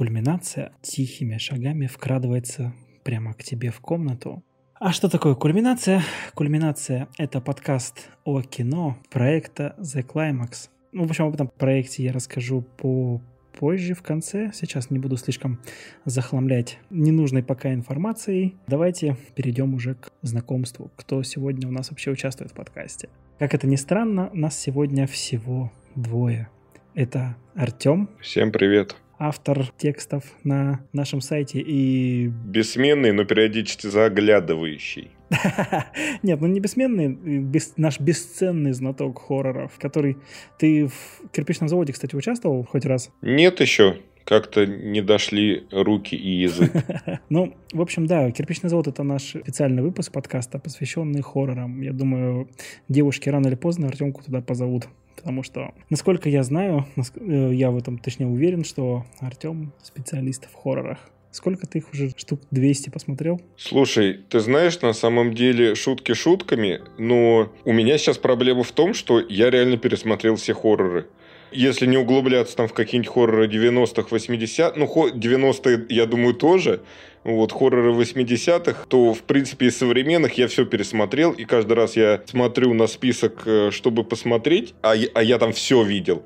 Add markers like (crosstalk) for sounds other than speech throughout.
кульминация тихими шагами вкрадывается прямо к тебе в комнату. А что такое кульминация? Кульминация — это подкаст о кино проекта The Climax. Ну, в общем, об этом проекте я расскажу по позже, в конце. Сейчас не буду слишком захламлять ненужной пока информацией. Давайте перейдем уже к знакомству, кто сегодня у нас вообще участвует в подкасте. Как это ни странно, нас сегодня всего двое. Это Артем. Всем привет автор текстов на нашем сайте и... Бессменный, но периодически заглядывающий. (laughs) Нет, ну не бессменный, без, наш бесценный знаток хорроров, который... Ты в кирпичном заводе, кстати, участвовал хоть раз? Нет еще. Как-то не дошли руки и язык. (laughs) ну, в общем, да, «Кирпичный завод» — это наш специальный выпуск подкаста, посвященный хоррорам. Я думаю, девушки рано или поздно Артемку туда позовут потому что, насколько я знаю, э, я в этом точнее уверен, что Артем специалист в хоррорах. Сколько ты их уже штук 200 посмотрел? Слушай, ты знаешь, на самом деле шутки шутками, но у меня сейчас проблема в том, что я реально пересмотрел все хорроры. Если не углубляться там в какие-нибудь хорроры 90-х, 80-х, ну, 90-е, я думаю, тоже, вот, хорроры 80-х, то, в принципе, из современных я все пересмотрел, и каждый раз я смотрю на список, э, чтобы посмотреть, а, а я там все видел.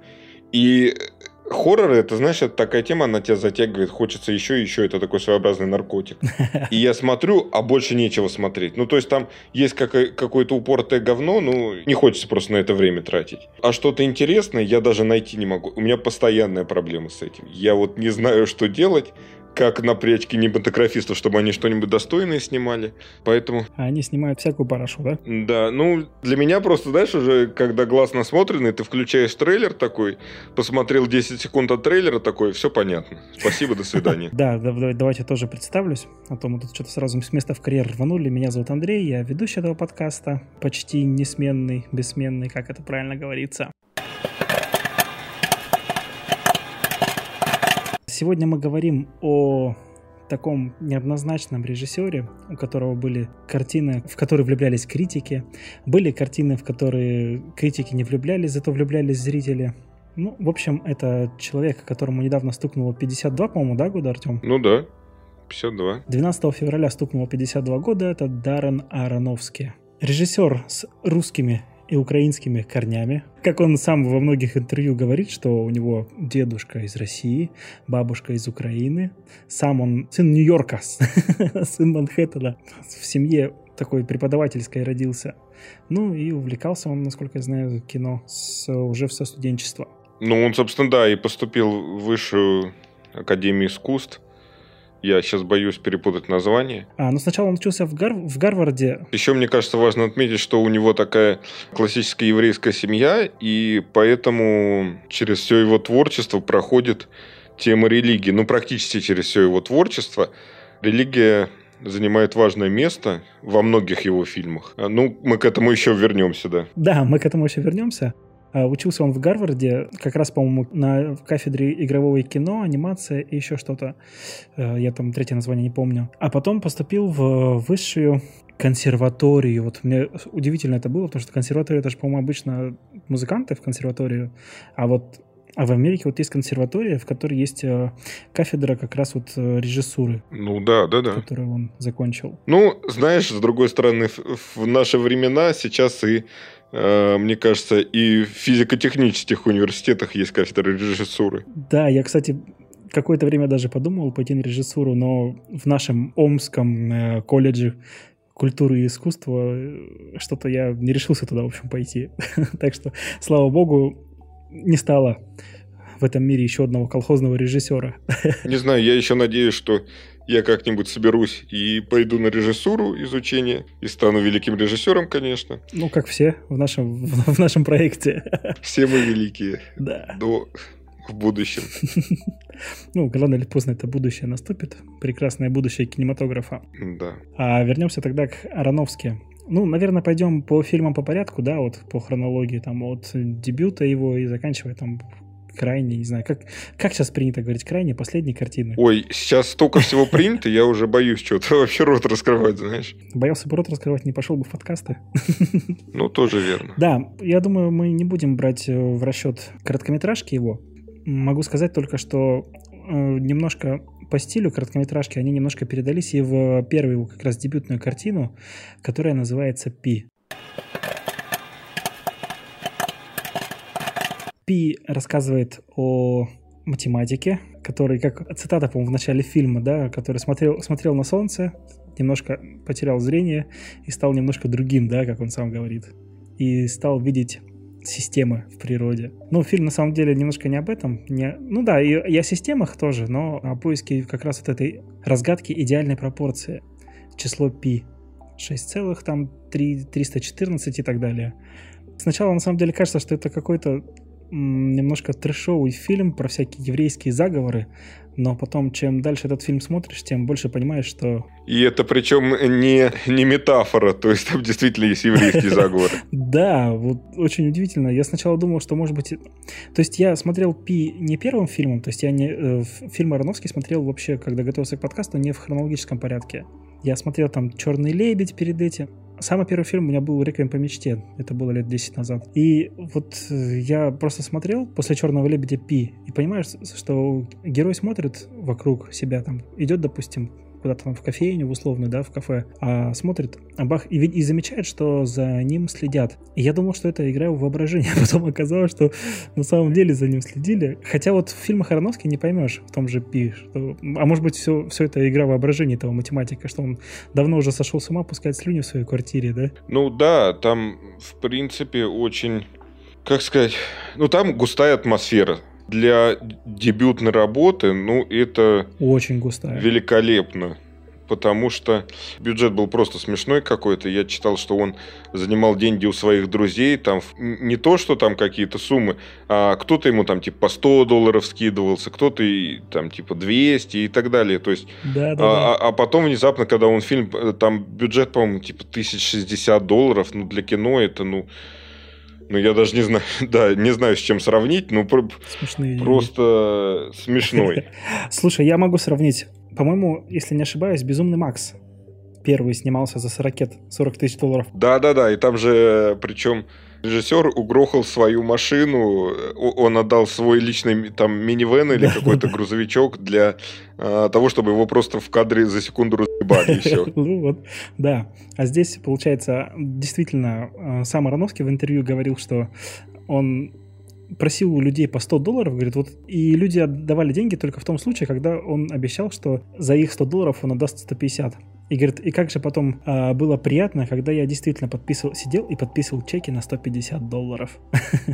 И Хорроры, это, знаешь, это такая тема, она тебя затягивает, хочется еще и еще, это такой своеобразный наркотик. (laughs) И я смотрю, а больше нечего смотреть. Ну, то есть там есть какое-то упоротое говно, ну, не хочется просто на это время тратить. А что-то интересное я даже найти не могу. У меня постоянная проблема с этим. Я вот не знаю, что делать как напрячь кинематографистов, чтобы они что-нибудь достойное снимали. Поэтому... А они снимают всякую парашу, да? Да, ну, для меня просто, знаешь, уже, когда глаз насмотренный, ты включаешь трейлер такой, посмотрел 10 секунд от трейлера такой, все понятно. Спасибо, до свидания. (laughs) Да, давайте тоже представлюсь, а то мы тут что-то сразу с места в карьер рванули. Меня зовут Андрей, я ведущий этого подкаста, почти несменный, бессменный, как это правильно говорится. Сегодня мы говорим о таком неоднозначном режиссере, у которого были картины, в которые влюблялись критики, были картины, в которые критики не влюблялись, зато влюблялись зрители. Ну, в общем, это человек, которому недавно стукнуло 52, по-моему, да, года, Артем? Ну да, 52. 12 февраля стукнуло 52 года, это Даррен Аронофский. Режиссер с русскими и украинскими корнями. Как он сам во многих интервью говорит, что у него дедушка из России, бабушка из Украины, сам он сын Нью-Йорка, (laughs) сын Манхэттена, в семье такой преподавательской родился. Ну и увлекался он, насколько я знаю, кино с, уже со студенчества. Ну, он, собственно, да, и поступил в высшую академию искусств я сейчас боюсь перепутать название. А, ну сначала он учился в, Гар... в Гарварде. Еще, мне кажется, важно отметить, что у него такая классическая еврейская семья, и поэтому через все его творчество проходит тема религии. Ну, практически через все его творчество. Религия занимает важное место во многих его фильмах. Ну, мы к этому еще вернемся, да. Да, мы к этому еще вернемся. А, учился он в Гарварде, как раз, по-моему, на кафедре игрового кино, анимация и еще что-то. Э, я там третье название не помню. А потом поступил в высшую консерваторию. Вот мне удивительно это было, потому что консерватория, это же, по-моему, обычно музыканты в консерваторию, а вот а в Америке вот есть консерватория, в которой есть э, кафедра как раз вот э, режиссуры. Ну да, да, да. Которую он закончил. Ну, знаешь, с другой стороны, в, наши времена сейчас и мне кажется, и в физико-технических университетах есть кафедра режиссуры. Да, я, кстати, какое-то время даже подумал пойти на режиссуру, но в нашем Омском э, колледже культуры и искусства э, что-то я не решился туда, в общем, пойти. (laughs) так что, слава богу, не стало в этом мире еще одного колхозного режиссера. не знаю, я еще надеюсь, что я как-нибудь соберусь и пойду на режиссуру изучения и стану великим режиссером, конечно. Ну, как все в нашем, в, (laughs) в нашем проекте. Все мы великие. Да. До в будущем. (laughs) Ну, рано или поздно это будущее наступит. Прекрасное будущее кинематографа. Да. А вернемся тогда к Ароновски. Ну, наверное, пойдем по фильмам по порядку, да, вот по хронологии, там, от дебюта его и заканчивая там крайне, не знаю, как, как сейчас принято говорить, крайне последней картины? Ой, сейчас столько всего принято, я уже боюсь что-то (laughs) вообще рот раскрывать, знаешь. Боялся бы рот раскрывать, не пошел бы в подкасты. (laughs) Ну, тоже верно. Да, я думаю, мы не будем брать э, в расчет короткометражки его. Могу сказать только, что э, немножко по стилю короткометражки они немножко передались и в первую как раз дебютную картину, которая называется «Пи». Пи рассказывает о математике, который, как цитата, по-моему, в начале фильма, да, который смотрел, смотрел на солнце, немножко потерял зрение и стал немножко другим, да, как он сам говорит. И стал видеть системы в природе. Ну, фильм на самом деле немножко не об этом. Не... Ну да, и, и о системах тоже, но о поиске как раз вот этой разгадки идеальной пропорции. Число π 6,314 и так далее. Сначала на самом деле кажется, что это какой-то немножко трешовый фильм про всякие еврейские заговоры, но потом, чем дальше этот фильм смотришь, тем больше понимаешь, что... И это причем не, не метафора, то есть там действительно есть еврейский (laughs) заговор. Да, вот очень удивительно. Я сначала думал, что может быть... То есть я смотрел Пи не первым фильмом, то есть я не... Э, фильм Ароновский смотрел вообще, когда готовился к подкасту, не в хронологическом порядке. Я смотрел там «Черный лебедь» перед этим, Самый первый фильм у меня был «Реквием по мечте». Это было лет 10 назад. И вот э, я просто смотрел после «Черного лебедя» Пи и понимаешь, что герой смотрит вокруг себя, там, идет, допустим, куда-то там в кофейню, в условную, да, в кафе, а смотрит, а бах, и, и замечает, что за ним следят. И я думал, что это игра в воображение, а потом оказалось, что на самом деле за ним следили. Хотя вот в фильмах Ароновски не поймешь, в том же Пи, что, а может быть все, все это игра воображения этого математика, что он давно уже сошел с ума пускать слюни в своей квартире, да? Ну да, там в принципе очень, как сказать, ну там густая атмосфера для дебютной работы, ну, это... Очень густая. Великолепно. Потому что бюджет был просто смешной какой-то. Я читал, что он занимал деньги у своих друзей. Там не то, что там какие-то суммы, а кто-то ему там типа по 100 долларов скидывался, кто-то и, там типа 200 и так далее. То есть, да, да, а, да. а потом внезапно, когда он фильм, э, там бюджет, по-моему, типа 1060 долларов, ну для кино это, ну, ну, я даже не знаю, (laughs) да, не знаю, с чем сравнить, но Смешные просто смешной. (laughs) Слушай, я могу сравнить. По-моему, если не ошибаюсь, «Безумный Макс» первый снимался за 40, 40 тысяч долларов. Да-да-да, и там же, причем режиссер угрохал свою машину, он отдал свой личный там минивэн или какой-то грузовичок для а, того, чтобы его просто в кадре за секунду разъебали, и все. (laughs) Ну вот, да. А здесь, получается, действительно, а, сам Ароновский в интервью говорил, что он просил у людей по 100 долларов, говорит, вот, и люди отдавали деньги только в том случае, когда он обещал, что за их 100 долларов он отдаст 150. И говорит, и как же потом а, было приятно, когда я действительно подписывал, сидел и подписывал чеки на 150 долларов.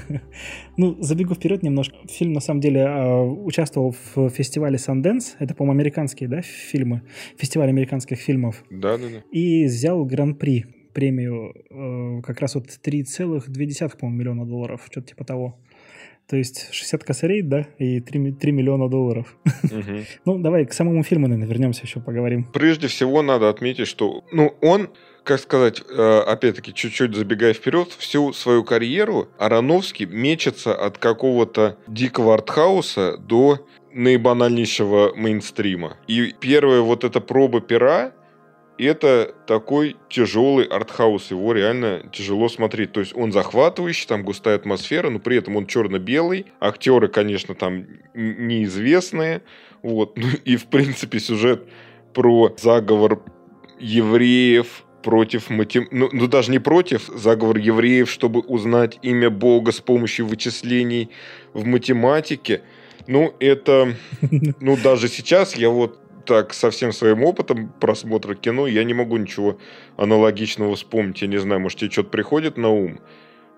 (laughs) ну, забегу вперед немножко. Фильм, на самом деле, а, участвовал в фестивале Sundance. Это, по-моему, американские, да, фильмы? Фестиваль американских фильмов. Да, да, да. И взял гран-при премию э, как раз вот 3,2, по-моему, миллиона долларов, что-то типа того. То есть 60 косарей, да, и 3, 3 миллиона долларов. Угу. (laughs) ну, давай к самому фильму, наверное, вернемся еще поговорим. Прежде всего надо отметить, что, ну, он как сказать, э, опять-таки, чуть-чуть забегая вперед, всю свою карьеру Ароновский мечется от какого-то дикого артхауса до наибанальнейшего мейнстрима. И первая вот эта проба пера, это такой тяжелый артхаус, его реально тяжело смотреть. То есть он захватывающий, там густая атмосфера, но при этом он черно-белый. Актеры, конечно, там неизвестные. Вот. (laughs) Ну и, в принципе, сюжет про заговор евреев против матем... ну, ну, даже не против, заговор евреев, чтобы узнать имя Бога с помощью вычислений в математике. Ну, это... (laughs) Ну, даже сейчас я вот так со всем своим опытом просмотра кино я не могу ничего аналогичного вспомнить. Я не знаю, может, тебе что-то приходит на ум?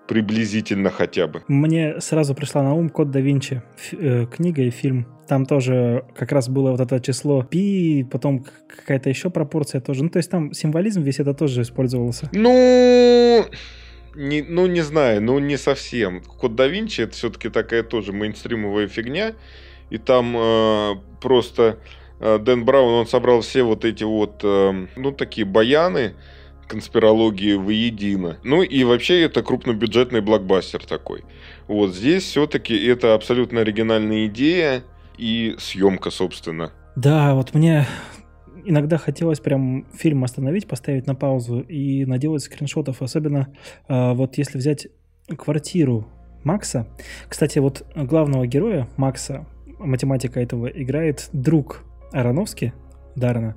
Приблизительно хотя бы. Мне сразу пришла на ум «Код да Винчи». Ф- э, книга и фильм. Там тоже как раз было вот это число пи, потом какая-то еще пропорция тоже. Ну, то есть там символизм весь это тоже использовался. Ну... Не, ну, не знаю, ну, не совсем. Код да Винчи это все-таки такая тоже мейнстримовая фигня. И там э, просто Дэн Браун, он собрал все вот эти вот, эм, ну, такие баяны, конспирологии воедино. Ну и вообще это крупнобюджетный блокбастер такой. Вот здесь все-таки это абсолютно оригинальная идея и съемка, собственно. Да, вот мне иногда хотелось прям фильм остановить, поставить на паузу и наделать скриншотов, особенно э, вот если взять квартиру Макса. Кстати, вот главного героя Макса математика этого играет друг Ароновски, Дарна,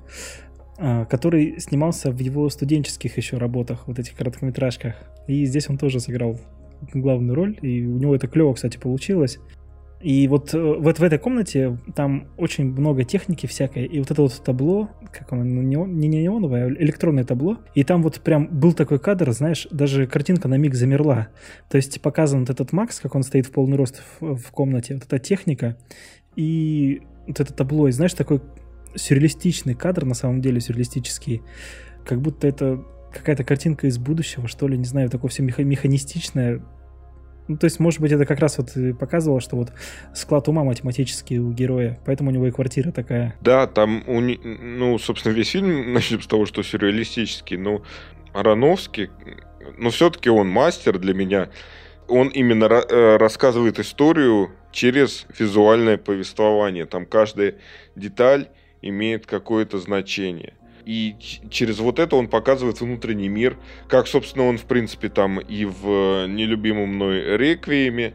а, который снимался в его студенческих еще работах, вот этих короткометражках. И здесь он тоже сыграл главную роль, и у него это клево, кстати, получилось. И вот, э, вот в этой комнате там очень много техники всякой, и вот это вот табло, как оно, ну, не, не неоновое, а электронное табло, и там вот прям был такой кадр, знаешь, даже картинка на миг замерла. То есть показан вот этот Макс, как он стоит в полный рост в, в комнате, вот эта техника, и вот это табло, и знаешь, такой сюрреалистичный кадр, на самом деле сюрреалистический, как будто это какая-то картинка из будущего, что ли, не знаю, такое все механистичное, ну, то есть, может быть, это как раз вот показывало, что вот склад ума математический у героя, поэтому у него и квартира такая. Да, там, у, ну, собственно, весь фильм (laughs) начнем с того, что сюрреалистический, но Ароновский, ну, все-таки он мастер для меня. Он именно э, рассказывает историю через визуальное повествование. Там каждая деталь имеет какое-то значение и через вот это он показывает внутренний мир, как, собственно, он, в принципе, там и в нелюбимом мной реквиеме,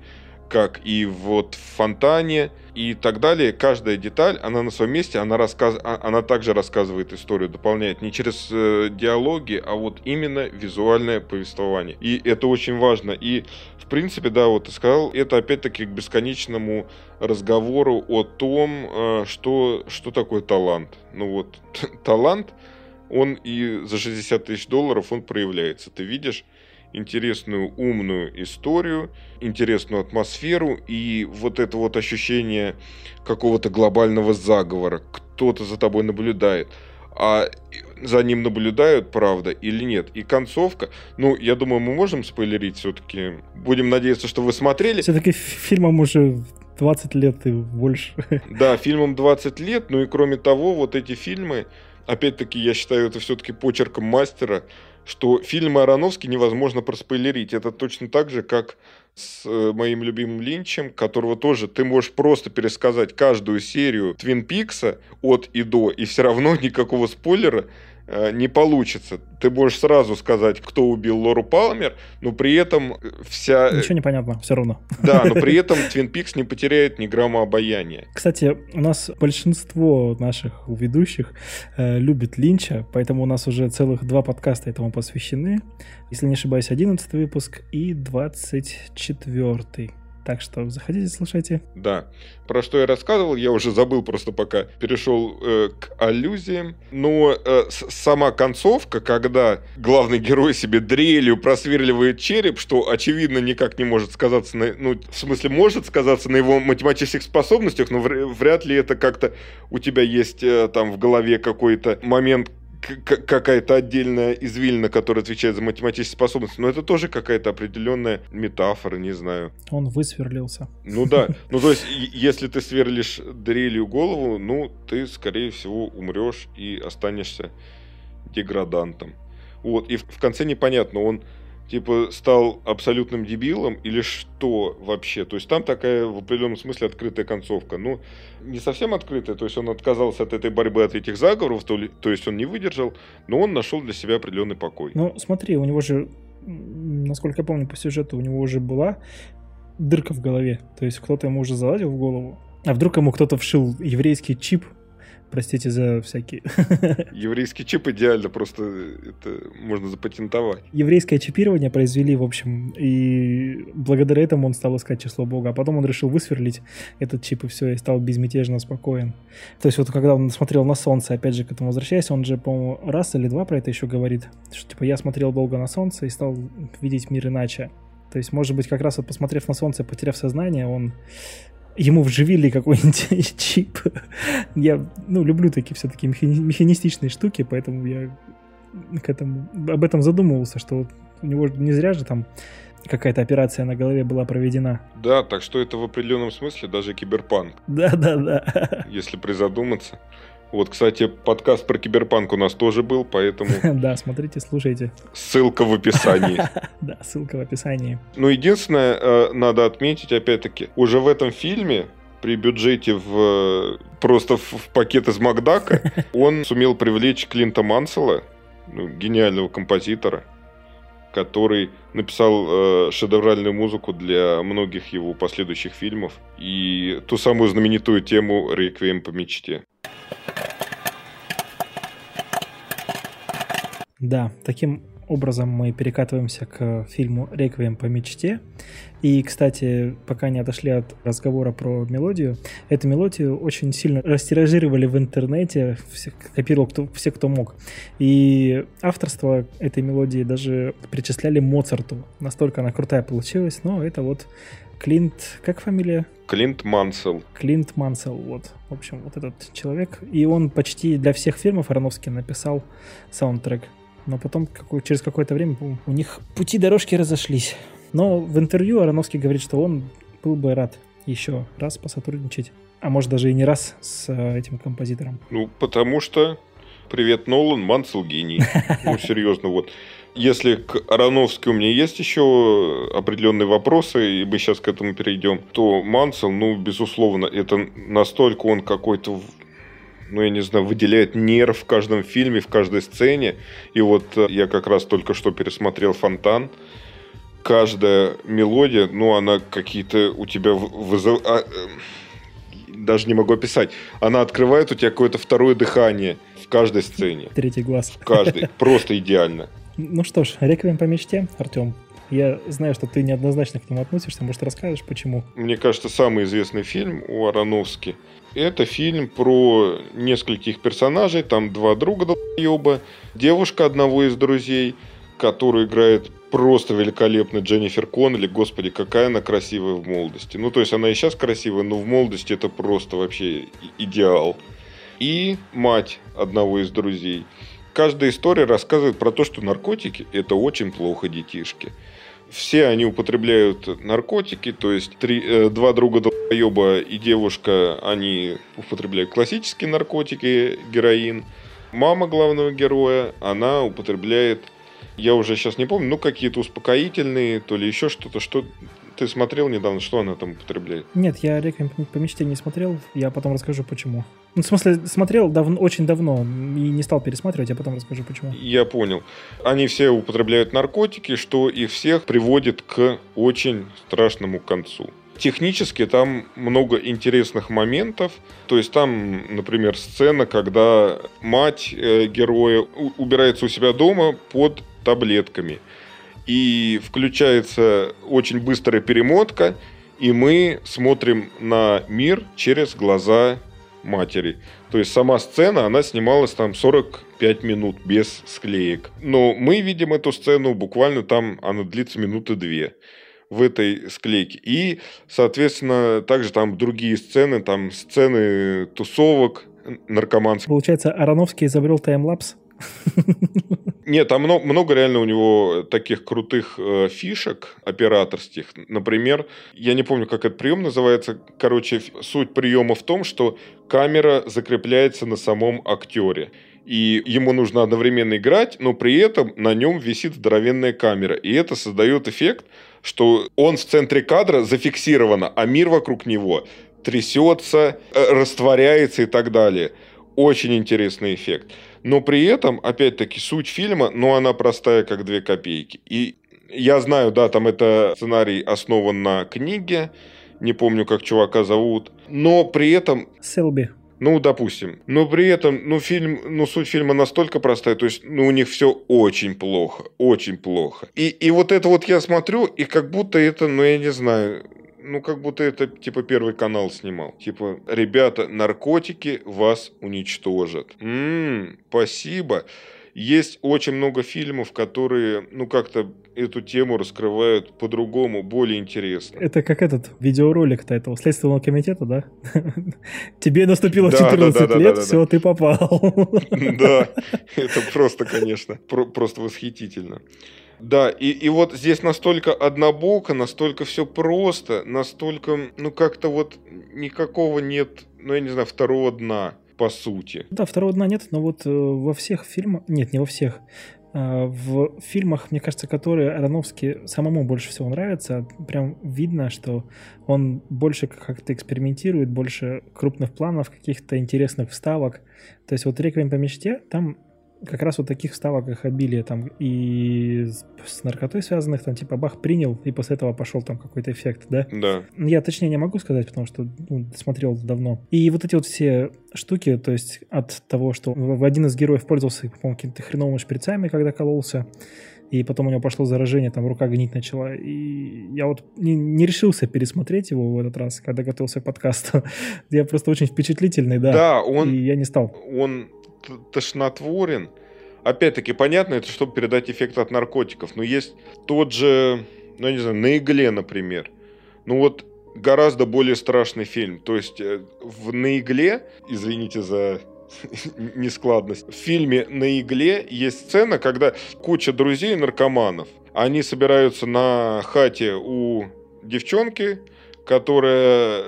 как и вот в фонтане и так далее. Каждая деталь, она на своем месте, она, рассказ... А, она также рассказывает историю, дополняет не через э, диалоги, а вот именно визуальное повествование. И это очень важно. И в принципе, да, вот ты сказал, это опять-таки к бесконечному разговору о том, э, что, что такое талант. Ну вот, (laughs) талант, он и за 60 тысяч долларов он проявляется. Ты видишь интересную, умную историю, интересную атмосферу и вот это вот ощущение какого-то глобального заговора. Кто-то за тобой наблюдает. А за ним наблюдают, правда, или нет. И концовка, ну, я думаю, мы можем спойлерить все-таки. Будем надеяться, что вы смотрели. Все-таки фильмом уже 20 лет и больше. (laughs) Да, фильмом 20 лет, ну и кроме того, вот эти фильмы, опять-таки, я считаю это все-таки почерком мастера, что фильмы Ароновски невозможно проспойлерить. Это точно так же, как с э, моим любимым Линчем, которого тоже ты можешь просто пересказать каждую серию Твин Пикса от и до, и все равно (laughs) никакого спойлера не получится. Ты можешь сразу сказать, кто убил Лору Палмер, но при этом вся... Э, Ничего не понятно, все равно. Да, но при (laughs) этом Твин Пикс не потеряет ни грамма обаяния. Кстати, у нас большинство наших ведущих э, любит Линча, поэтому у нас уже целых два подкаста этому посвящены. Если не ошибаюсь, 11 выпуск и 24 так что заходите, слушайте. Да. Про что я рассказывал, я уже забыл просто пока перешел э, к аллюзиям. Но э, сама концовка, когда главный герой себе дрелью просверливает череп, что очевидно никак не может сказаться на... Ну, в смысле, может сказаться на его математических способностях, но вряд ли это как-то у тебя есть э, там в голове какой-то момент, какая-то отдельная извилина, которая отвечает за математические способности, но это тоже какая-то определенная метафора, не знаю. Он высверлился. Ну да, (laughs) ну то есть, если ты сверлишь дрелью голову, ну, ты, скорее всего, умрешь и останешься деградантом. Вот, и в конце непонятно, он типа стал абсолютным дебилом или что вообще? То есть там такая в определенном смысле открытая концовка. Ну, не совсем открытая, то есть он отказался от этой борьбы, от этих заговоров, то, ли, то есть он не выдержал, но он нашел для себя определенный покой. Ну, смотри, у него же, насколько я помню по сюжету, у него уже была дырка в голове. То есть кто-то ему уже залазил в голову. А вдруг ему кто-то вшил еврейский чип Простите за всякие... Еврейский чип идеально, просто это можно запатентовать. Еврейское чипирование произвели, в общем, и благодаря этому он стал искать число Бога. А потом он решил высверлить этот чип, и все, и стал безмятежно спокоен. То есть вот когда он смотрел на солнце, опять же, к этому возвращаясь, он же, по-моему, раз или два про это еще говорит, что, типа, я смотрел долго на солнце и стал видеть мир иначе. То есть, может быть, как раз вот посмотрев на солнце, потеряв сознание, он ему вживили какой-нибудь (laughs) чип. Я, ну, люблю такие все-таки механистичные штуки, поэтому я к этому, об этом задумывался, что у него не зря же там какая-то операция на голове была проведена. Да, так что это в определенном смысле даже киберпанк. Да, да, да. Если призадуматься. Вот, кстати, подкаст про киберпанк у нас тоже был, поэтому... (laughs) Да, смотрите, слушайте. Ссылка в описании. (laughs) Да, ссылка в описании. Ну, единственное, э, надо отметить, опять-таки, уже в этом фильме при бюджете в просто в пакет из Макдака (laughs) он сумел привлечь Клинта Мансела, ну, гениального композитора, который написал э, шедевральную музыку для многих его последующих фильмов и ту самую знаменитую тему «Реквием по мечте». Да, таким образом мы перекатываемся к фильму «Реквием по мечте». И, кстати, пока не отошли от разговора про мелодию, эту мелодию очень сильно растиражировали в интернете, все, копировал кто, все, кто мог. И авторство этой мелодии даже причисляли Моцарту. Настолько она крутая получилась, но это вот Клинт... Как фамилия? Клинт Мансел. Клинт Мансел, вот. В общем, вот этот человек. И он почти для всех фильмов Ароновский написал саундтрек но потом какой, через какое-то время у них пути дорожки разошлись. Но в интервью Ароновский говорит, что он был бы рад еще раз посотрудничать, а может даже и не раз с э, этим композитором. Ну, потому что привет, Нолан, Мансел гений. (laughs) Ну, серьезно, вот. Если к Ароновски у меня есть еще определенные вопросы, и мы сейчас к этому перейдем, то Мансел, ну, безусловно, это настолько он какой-то ну, я не знаю, выделяет нерв в каждом фильме, в каждой сцене. И вот э, я как раз только что пересмотрел «Фонтан». Каждая мелодия, ну, она какие-то у тебя вызывает... А, э, даже не могу описать. Она открывает у тебя какое-то второе дыхание в каждой сцене. Третий глаз. В каждой. Просто идеально. Ну что ж, реквием по мечте, Артем. Я знаю, что ты неоднозначно к нему относишься. Может, расскажешь, почему? Мне кажется, самый известный фильм у Ароновски – это фильм про нескольких персонажей, там два друга долбоеба, девушка одного из друзей, которую играет просто великолепно Дженнифер Коннелли. Господи, какая она красивая в молодости. Ну, то есть она и сейчас красивая, но в молодости это просто вообще идеал. И мать одного из друзей. Каждая история рассказывает про то, что наркотики – это очень плохо детишки все они употребляют наркотики, то есть три, э, два друга долбоеба и девушка, они употребляют классические наркотики, героин. Мама главного героя, она употребляет, я уже сейчас не помню, ну какие-то успокоительные, то ли еще что-то, что ты смотрел недавно, что она там употребляет? Нет, я «Реквием по мечте» не смотрел, я потом расскажу, почему. Ну, в смысле, смотрел давно, очень давно и не стал пересматривать, я потом расскажу, почему. Я понял. Они все употребляют наркотики, что их всех приводит к очень страшному концу. Технически там много интересных моментов. То есть там, например, сцена, когда мать э, героя убирается у себя дома под таблетками – и включается очень быстрая перемотка, и мы смотрим на мир через глаза матери. То есть сама сцена, она снималась там 45 минут без склеек. Но мы видим эту сцену буквально там, она длится минуты две в этой склейке. И, соответственно, также там другие сцены, там сцены тусовок наркоманских. Получается, Ароновский изобрел таймлапс? Нет, там много, много реально у него таких крутых э, фишек операторских. Например, я не помню, как этот прием называется. Короче, суть приема в том, что камера закрепляется на самом актере. И ему нужно одновременно играть, но при этом на нем висит здоровенная камера. И это создает эффект, что он в центре кадра зафиксировано, а мир вокруг него трясется, э, растворяется и так далее. Очень интересный эффект. Но при этом, опять-таки, суть фильма, ну, она простая, как две копейки. И я знаю, да, там это сценарий основан на книге, не помню, как чувака зовут, но при этом... Селби. Ну, допустим. Но при этом, ну, фильм, ну, суть фильма настолько простая, то есть, ну, у них все очень плохо, очень плохо. И, и вот это вот я смотрю, и как будто это, ну, я не знаю, ну, как будто это, типа, первый канал снимал. Типа, ребята, наркотики вас уничтожат. Ммм, спасибо. Есть очень много фильмов, которые, ну, как-то эту тему раскрывают по-другому, более интересно. Это как этот видеоролик-то этого Следственного комитета, да? (laughs) Тебе наступило 14 лет, все, ты попал. (laughs) Да, (laughs) это просто, конечно, просто восхитительно. Да, и, и вот здесь настолько однобоко, настолько все просто, настолько, ну как-то вот никакого нет, ну я не знаю, второго дна, по сути. Да, второго дна нет, но вот э, во всех фильмах, нет, не во всех, э, в фильмах, мне кажется, которые Ароновски самому больше всего нравятся, прям видно, что он больше как-то экспериментирует, больше крупных планов, каких-то интересных вставок. То есть вот «Реквием по мечте», там как раз вот таких вставок их обилие там и с наркотой связанных, там типа бах принял, и после этого пошел там какой-то эффект, да? Да. Я точнее не могу сказать, потому что ну, смотрел давно. И вот эти вот все штуки, то есть от того, что в один из героев пользовался, по-моему, какими-то хреновыми шприцами, когда кололся, и потом у него пошло заражение, там рука гнить начала. И я вот не, не решился пересмотреть его в этот раз, когда готовился к подкасту. (laughs) я просто очень впечатлительный, да. Да, он... И я не стал. Он тошнотворен. Опять-таки, понятно, это чтобы передать эффект от наркотиков. Но есть тот же, ну, я не знаю, на игле, например. Ну вот гораздо более страшный фильм. То есть э, в «На игле», извините за (laughs) нескладность. В фильме «На игле» есть сцена, когда куча друзей наркоманов, они собираются на хате у девчонки, которая,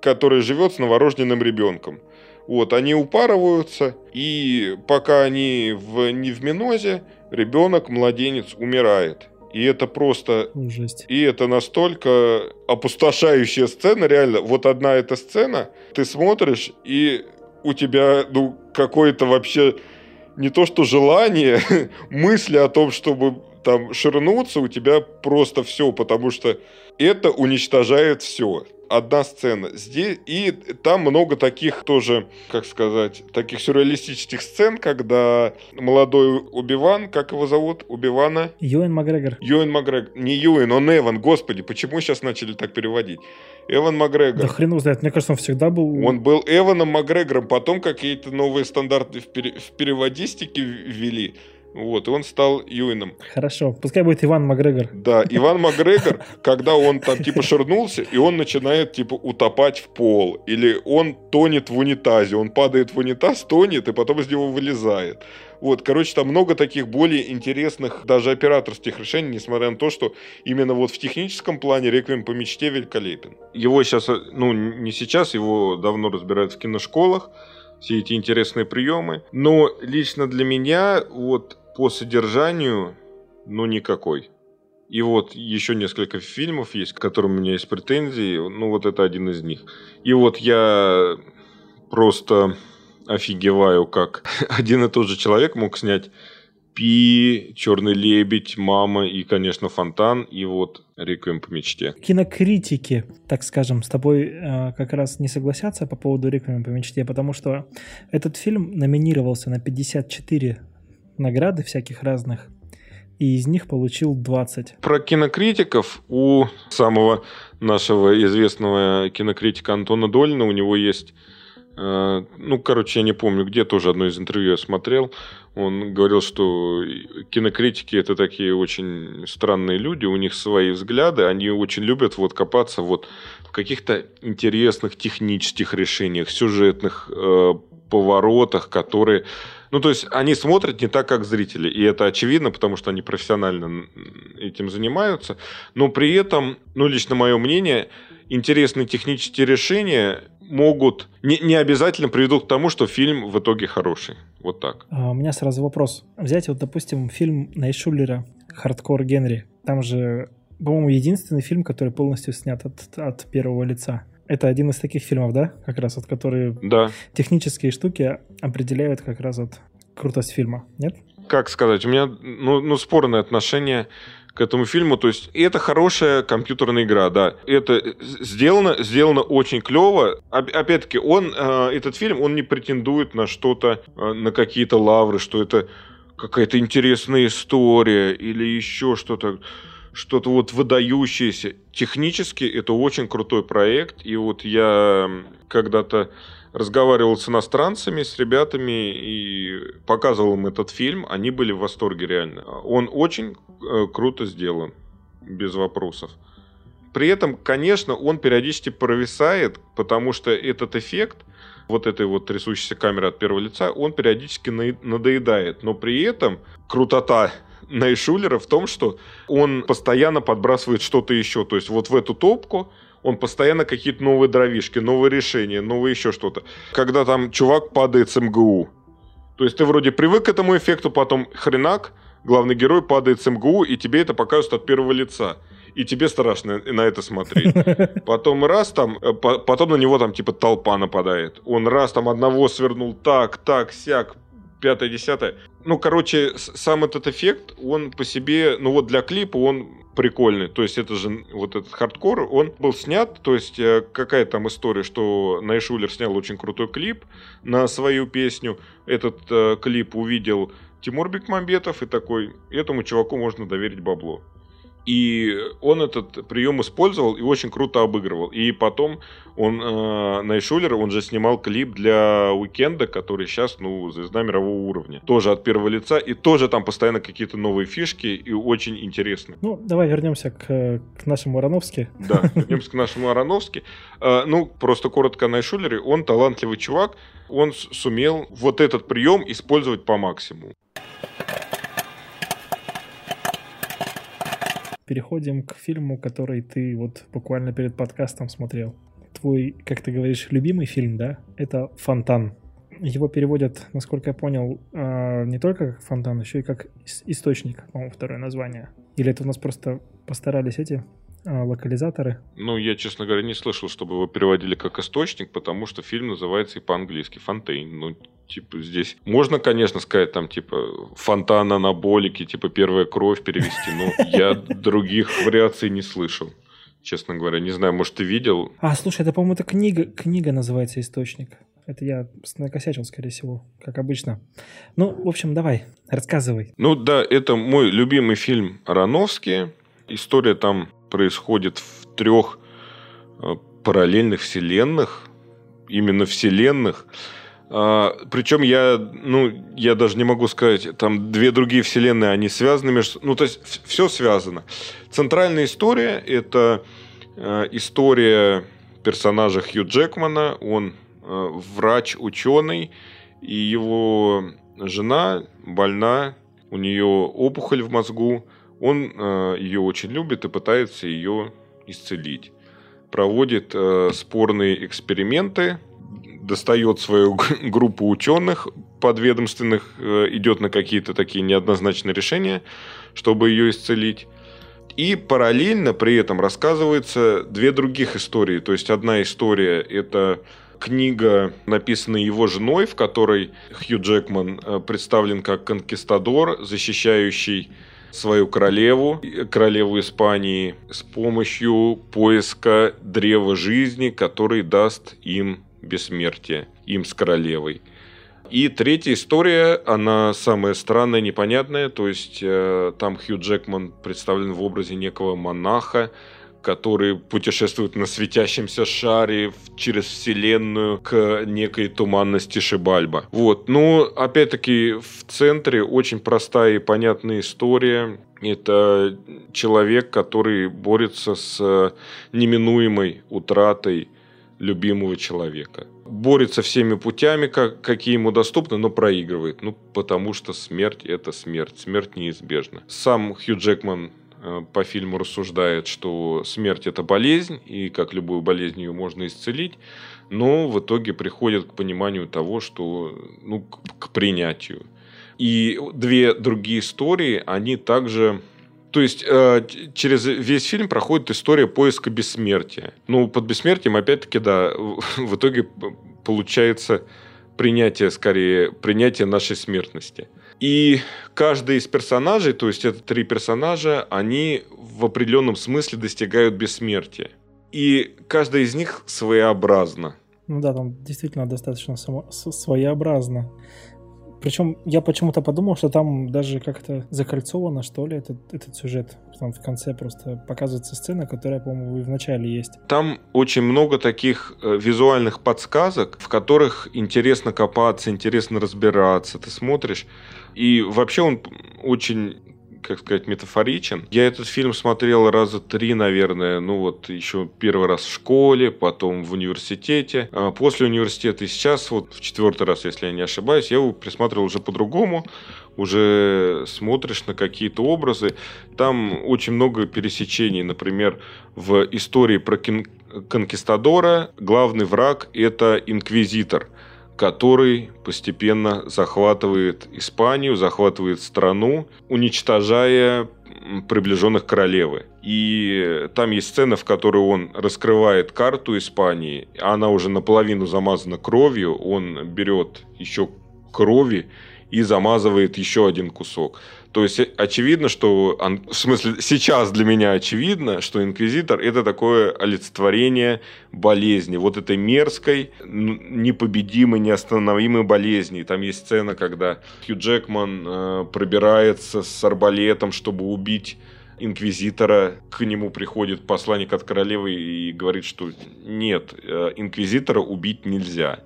которая живет с новорожденным ребенком. Вот, они упарываются, и пока они в, не в минозе, ребенок, младенец умирает. И это просто... Жесть. И это настолько опустошающая сцена, реально. Вот одна эта сцена, ты смотришь, и у тебя, ну, какое-то вообще не то что желание, (laughs) мысли о том, чтобы там ширнуться, у тебя просто все, потому что это уничтожает все одна сцена. Здесь, и там много таких тоже, как сказать, таких сюрреалистических сцен, когда молодой Убиван, как его зовут? Убивана? Юэн Макгрегор. Юэн Макгрегор. Не Юэн, он Эван. Господи, почему сейчас начали так переводить? Эван Макгрегор. Да хрен знает, мне кажется, он всегда был... Он был Эваном Макгрегором, потом какие-то новые стандарты в, пере... в переводистике ввели. Вот, и он стал Юином. Хорошо, пускай будет Иван Макгрегор. Да, Иван Макгрегор, когда он там типа ширнулся, и он начинает типа утопать в пол. Или он тонет в унитазе, он падает в унитаз, тонет, и потом из него вылезает. Вот, короче, там много таких более интересных даже операторских решений, несмотря на то, что именно вот в техническом плане «Реквием по мечте» великолепен. Его сейчас, ну, не сейчас, его давно разбирают в киношколах, все эти интересные приемы. Но лично для меня вот по содержанию, ну, никакой. И вот еще несколько фильмов есть, к которым у меня есть претензии. Ну, вот это один из них. И вот я просто офигеваю, как (laughs) один и тот же человек мог снять Пи, Черный лебедь, Мама и, конечно, Фонтан, и вот Реквием по мечте. Кинокритики, так скажем, с тобой э, как раз не согласятся по поводу Реквием по мечте, потому что этот фильм номинировался на 54 награды всяких разных, и из них получил 20. Про кинокритиков у самого нашего известного кинокритика Антона Долина у него есть э, ну, короче, я не помню, где тоже одно из интервью я смотрел. Он говорил, что кинокритики это такие очень странные люди, у них свои взгляды, они очень любят вот копаться вот в каких-то интересных технических решениях, сюжетных э, поворотах, которые ну, то есть они смотрят не так, как зрители. И это очевидно, потому что они профессионально этим занимаются. Но при этом, ну, лично мое мнение, интересные технические решения могут не, не обязательно приведут к тому, что фильм в итоге хороший. Вот так. А, у меня сразу вопрос. Взять вот, допустим, фильм Найшулера «Хардкор Генри». Там же, по-моему, единственный фильм, который полностью снят от, от первого лица. Это один из таких фильмов, да? Как раз вот, которые да. технические штуки определяют как раз вот крутость фильма, нет? Как сказать, у меня ну, ну спорное отношение к этому фильму. То есть это хорошая компьютерная игра, да. Это сделано, сделано очень клево. Опять-таки, он, э, этот фильм, он не претендует на что-то, э, на какие-то лавры, что это какая-то интересная история или еще что-то что-то вот выдающееся. Технически это очень крутой проект. И вот я когда-то разговаривал с иностранцами, с ребятами и показывал им этот фильм. Они были в восторге реально. Он очень э, круто сделан, без вопросов. При этом, конечно, он периодически провисает, потому что этот эффект, вот этой вот трясущейся камеры от первого лица, он периодически надоедает. Но при этом крутота Найшулера в том, что он постоянно подбрасывает что-то еще. То есть вот в эту топку он постоянно какие-то новые дровишки, новые решения, новые еще что-то. Когда там чувак падает с МГУ. То есть ты вроде привык к этому эффекту, потом хренак, главный герой падает с МГУ, и тебе это показывают от первого лица. И тебе страшно на это смотреть. (laughs) Потом раз там, э, потом на него там типа толпа нападает. Он раз там одного свернул так, так, сяк, пятое, десятое. Ну, короче, сам этот эффект, он по себе, ну вот для клипа он прикольный. То есть это же вот этот хардкор, он был снят, то есть э, какая там история, что Найшулер снял очень крутой клип на свою песню. Этот э, клип увидел Тимур Бекмамбетов и такой, этому чуваку можно доверить бабло. И он этот прием использовал и очень круто обыгрывал. И потом он, э, Найшулер, он же снимал клип для Уикенда, который сейчас, ну, звезда мирового уровня. Тоже от первого лица. И тоже там постоянно какие-то новые фишки и очень интересно. Ну, давай вернемся к, к нашему Ароновски. Да, вернемся к нашему Ароновски. Э, ну, просто коротко о Найшулере. Он талантливый чувак. Он сумел вот этот прием использовать по максимуму. Переходим к фильму, который ты вот буквально перед подкастом смотрел. Твой, как ты говоришь, любимый фильм, да? Это «Фонтан». Его переводят, насколько я понял, а, не только как «Фонтан», еще и как «Источник», по-моему, второе название. Или это у нас просто постарались эти а, локализаторы? Ну, я, честно говоря, не слышал, чтобы его переводили как источник, потому что фильм называется и по-английски «Фонтейн». Ну, Типа здесь можно, конечно, сказать там типа фонтан анаболики, типа первая кровь перевести, но я (laughs) других вариаций не слышал. Честно говоря, не знаю, может, ты видел? А, слушай, это, по-моему, это книга, книга называется «Источник». Это я накосячил, скорее всего, как обычно. Ну, в общем, давай, рассказывай. Ну да, это мой любимый фильм Ароновский. История там происходит в трех э, параллельных вселенных, именно вселенных. А, причем я, ну, я даже не могу сказать, там две другие вселенные, они связаны между... Ну, то есть все связано. Центральная история – это э, история персонажа Хью Джекмана. Он э, врач, ученый, и его жена больна, у нее опухоль в мозгу. Он э, ее очень любит и пытается ее исцелить. Проводит э, спорные эксперименты – достает свою группу ученых подведомственных, э, идет на какие-то такие неоднозначные решения, чтобы ее исцелить. И параллельно при этом рассказывается две других истории. То есть одна история – это книга, написанная его женой, в которой Хью Джекман э, представлен как конкистадор, защищающий свою королеву, королеву Испании, с помощью поиска древа жизни, который даст им бессмертия, им с королевой. И третья история, она самая странная, непонятная, то есть э, там Хью Джекман представлен в образе некого монаха, который путешествует на светящемся шаре через вселенную к некой туманности Шибальба. Вот, ну, опять-таки, в центре очень простая и понятная история. Это человек, который борется с неминуемой утратой любимого человека. Борется всеми путями, как, какие ему доступны, но проигрывает. Ну, потому что смерть – это смерть. Смерть неизбежна. Сам Хью Джекман э, по фильму рассуждает, что смерть – это болезнь, и как любую болезнь ее можно исцелить, но в итоге приходит к пониманию того, что, ну, к, к принятию. И две другие истории, они также то есть э, через весь фильм проходит история поиска бессмертия. Ну, под бессмертием, опять-таки, да, в итоге получается принятие, скорее, принятие нашей смертности. И каждый из персонажей, то есть это три персонажа, они в определенном смысле достигают бессмертия. И каждая из них своеобразна. Ну да, там действительно достаточно само... своеобразно. Причем я почему-то подумал, что там даже как-то закольцовано, что ли, этот, этот сюжет. Там в конце просто показывается сцена, которая, по-моему, и в начале есть. Там очень много таких э, визуальных подсказок, в которых интересно копаться, интересно разбираться. Ты смотришь, и вообще он очень как сказать, метафоричен. Я этот фильм смотрел раза три, наверное. Ну вот еще первый раз в школе, потом в университете. А после университета и сейчас, вот в четвертый раз, если я не ошибаюсь, я его присматривал уже по-другому. Уже смотришь на какие-то образы. Там очень много пересечений. Например, в истории про конкистадора главный враг – это инквизитор – который постепенно захватывает Испанию, захватывает страну, уничтожая приближенных королевы. И там есть сцена, в которой он раскрывает карту Испании, она уже наполовину замазана кровью, он берет еще крови и замазывает еще один кусок. То есть очевидно, что, в смысле, сейчас для меня очевидно, что инквизитор это такое олицетворение болезни, вот этой мерзкой, непобедимой, неостановимой болезни. Там есть сцена, когда Хью Джекман э, пробирается с арбалетом, чтобы убить инквизитора, к нему приходит посланник от королевы и говорит, что нет, э, инквизитора убить нельзя.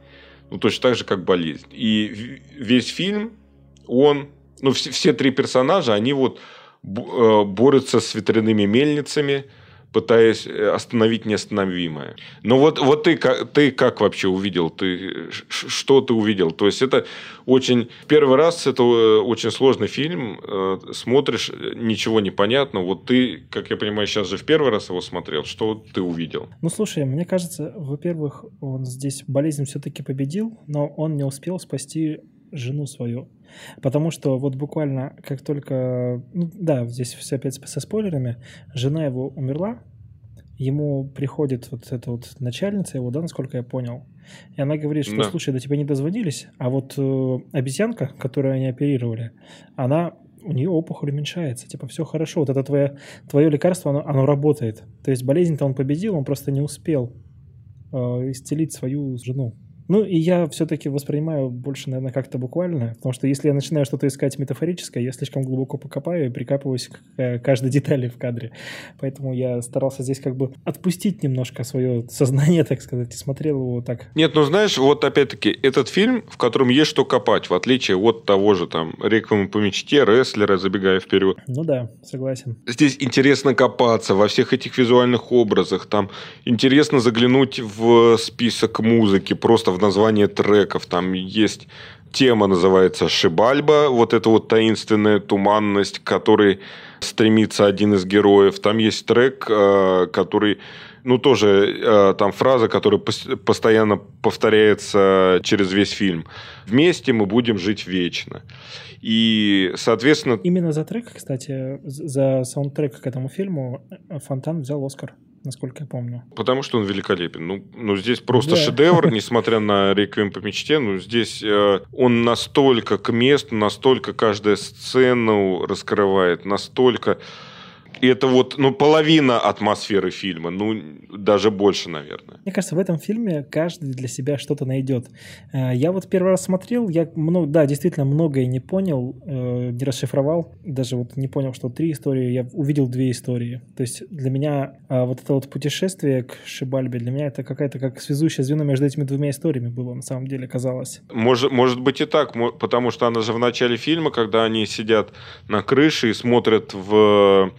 Ну, точно так же, как болезнь. И весь фильм, он ну, все, все три персонажа, они вот э, борются с ветряными мельницами, пытаясь э, остановить неостановимое. Но вот, вот ты, ты как вообще увидел? Ты, что ты увидел? То есть, это очень... Первый раз это э, очень сложный фильм. Смотришь, ничего не понятно. Вот ты, как я понимаю, сейчас же в первый раз его смотрел. Что ты увидел? Ну, слушай, мне кажется, во-первых, он здесь болезнь все-таки победил, но он не успел спасти жену свою. Потому что вот буквально как только... Ну, да, здесь все опять со спойлерами. Жена его умерла, ему приходит вот эта вот начальница его, да, насколько я понял, и она говорит, что, да. слушай, до тебя не дозвонились, а вот э, обезьянка, которую они оперировали, она у нее опухоль уменьшается, типа, все хорошо, вот это твое, твое лекарство, оно, оно работает. То есть болезнь-то он победил, он просто не успел э, исцелить свою жену. Ну, и я все-таки воспринимаю больше, наверное, как-то буквально, потому что если я начинаю что-то искать метафорическое, я слишком глубоко покопаю и прикапываюсь к э, каждой детали в кадре. Поэтому я старался здесь как бы отпустить немножко свое сознание, (laughs) так сказать, и смотрел его так. Нет, ну знаешь, вот опять-таки, этот фильм, в котором есть что копать, в отличие от того же там «Реквием по мечте», «Рестлера», забегая вперед. Ну да, согласен. Здесь интересно копаться во всех этих визуальных образах, там интересно заглянуть в список музыки, просто в название треков. Там есть тема, называется «Шибальба», вот эта вот таинственная туманность, к которой стремится один из героев. Там есть трек, э, который ну, тоже э, там фраза, которая постоянно повторяется через весь фильм. Вместе мы будем жить вечно. И, соответственно... Именно за трек, кстати, за саундтрек к этому фильму Фонтан взял Оскар насколько я помню. Потому что он великолепен. Ну, ну здесь просто да. шедевр, несмотря на «Реквием по мечте». Ну, здесь э, он настолько к месту, настолько каждая сцену раскрывает, настолько и это вот, ну, половина атмосферы фильма, ну, даже больше, наверное. Мне кажется, в этом фильме каждый для себя что-то найдет. Э, я вот первый раз смотрел, я, много, да, действительно многое не понял, э, не расшифровал, даже вот не понял, что три истории, я увидел две истории. То есть для меня э, вот это вот путешествие к Шибальбе, для меня это какая-то как связующее звено между этими двумя историями было, на самом деле, казалось. Может, может быть и так, потому что она же в начале фильма, когда они сидят на крыше и смотрят в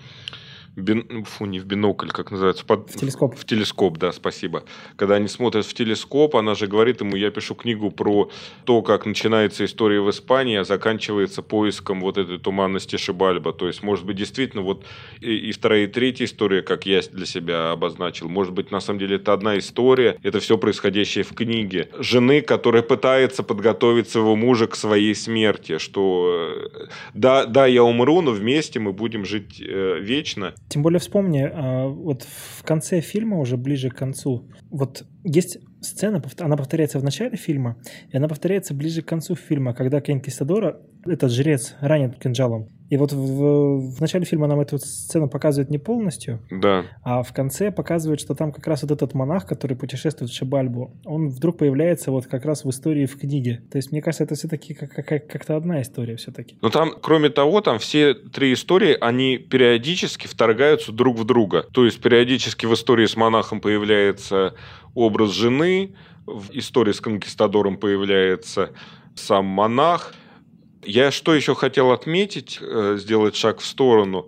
бин... фу, не в бинокль, как называется? Под... В телескоп. В телескоп, да, спасибо. Когда они смотрят в телескоп, она же говорит ему, я пишу книгу про то, как начинается история в Испании, а заканчивается поиском вот этой туманности Шибальба. То есть, может быть, действительно, вот и, и вторая, и третья история, как я для себя обозначил, может быть, на самом деле это одна история, это все происходящее в книге. Жены, которая пытается подготовить своего мужа к своей смерти, что э, да, да, я умру, но вместе мы будем жить э, вечно. Тем более вспомни, а, вот в конце фильма, уже ближе к концу, вот есть сцена, она повторяется в начале фильма, и она повторяется ближе к концу фильма, когда Конкистадора, этот жрец, ранит кинжалом. И вот в, в начале фильма нам эту сцену показывают не полностью, да. а в конце показывают, что там как раз вот этот монах, который путешествует в Шибальбу, он вдруг появляется вот как раз в истории в книге. То есть, мне кажется, это все-таки как- как- как-то одна история все-таки. Но там, кроме того, там все три истории, они периодически вторгаются друг в друга. То есть, периодически в истории с монахом появляется образ жены, в истории с конкистадором появляется сам монах, я что еще хотел отметить, э, сделать шаг в сторону.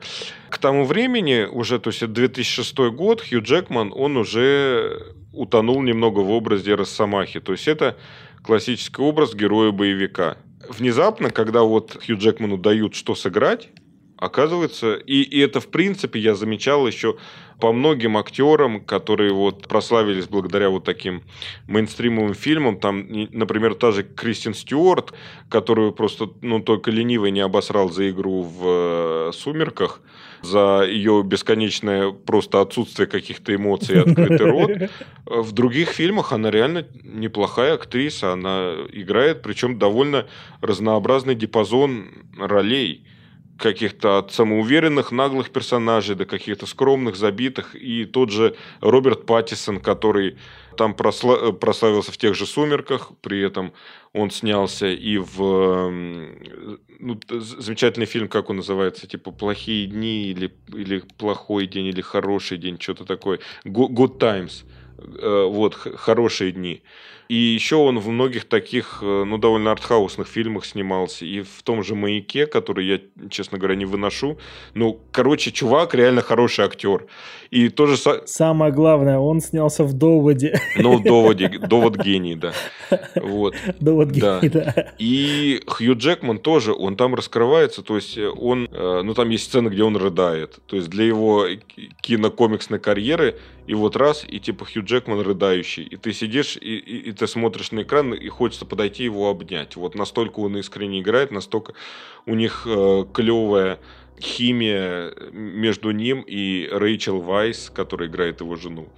К тому времени, уже, то есть 2006 год, Хью Джекман, он уже утонул немного в образе Росомахи. То есть это классический образ героя-боевика. Внезапно, когда вот Хью Джекману дают что сыграть, Оказывается, и, и это в принципе я замечал еще по многим актерам, которые вот прославились благодаря вот таким мейнстримовым фильмам. Там, например, та же Кристин Стюарт, которую просто, ну, только ленивый не обосрал за игру в э, «Сумерках», за ее бесконечное просто отсутствие каких-то эмоций и открытый рот. В других фильмах она реально неплохая актриса, она играет, причем довольно разнообразный диапазон ролей каких-то от самоуверенных, наглых персонажей до каких-то скромных, забитых. И тот же Роберт Паттисон, который там просла- прославился в тех же «Сумерках», при этом он снялся и в ну, замечательный фильм, как он называется, типа «Плохие дни» или, или «Плохой день» или «Хороший день», что-то такое. «Good Times». Э, вот, «Хорошие дни». И еще он в многих таких, э, ну, довольно артхаусных фильмах снимался. И в том же «Маяке», который я, честно говоря, не выношу. Ну, короче, чувак реально хороший актер. И тоже... Самое главное, он снялся в «Доводе». Ну, в «Доводе». «Довод гений», да. Вот. «Довод гений», да. да. И Хью Джекман тоже, он там раскрывается. То есть он... Э, ну, там есть сцена, где он рыдает. То есть для его кинокомиксной карьеры и вот раз, и типа Хью Джекман рыдающий. И ты сидишь, и, и, и ты смотришь на экран, и хочется подойти его обнять. Вот настолько он искренне играет, настолько у них э, клевая химия между ним и Рэйчел Вайс, которая играет его жену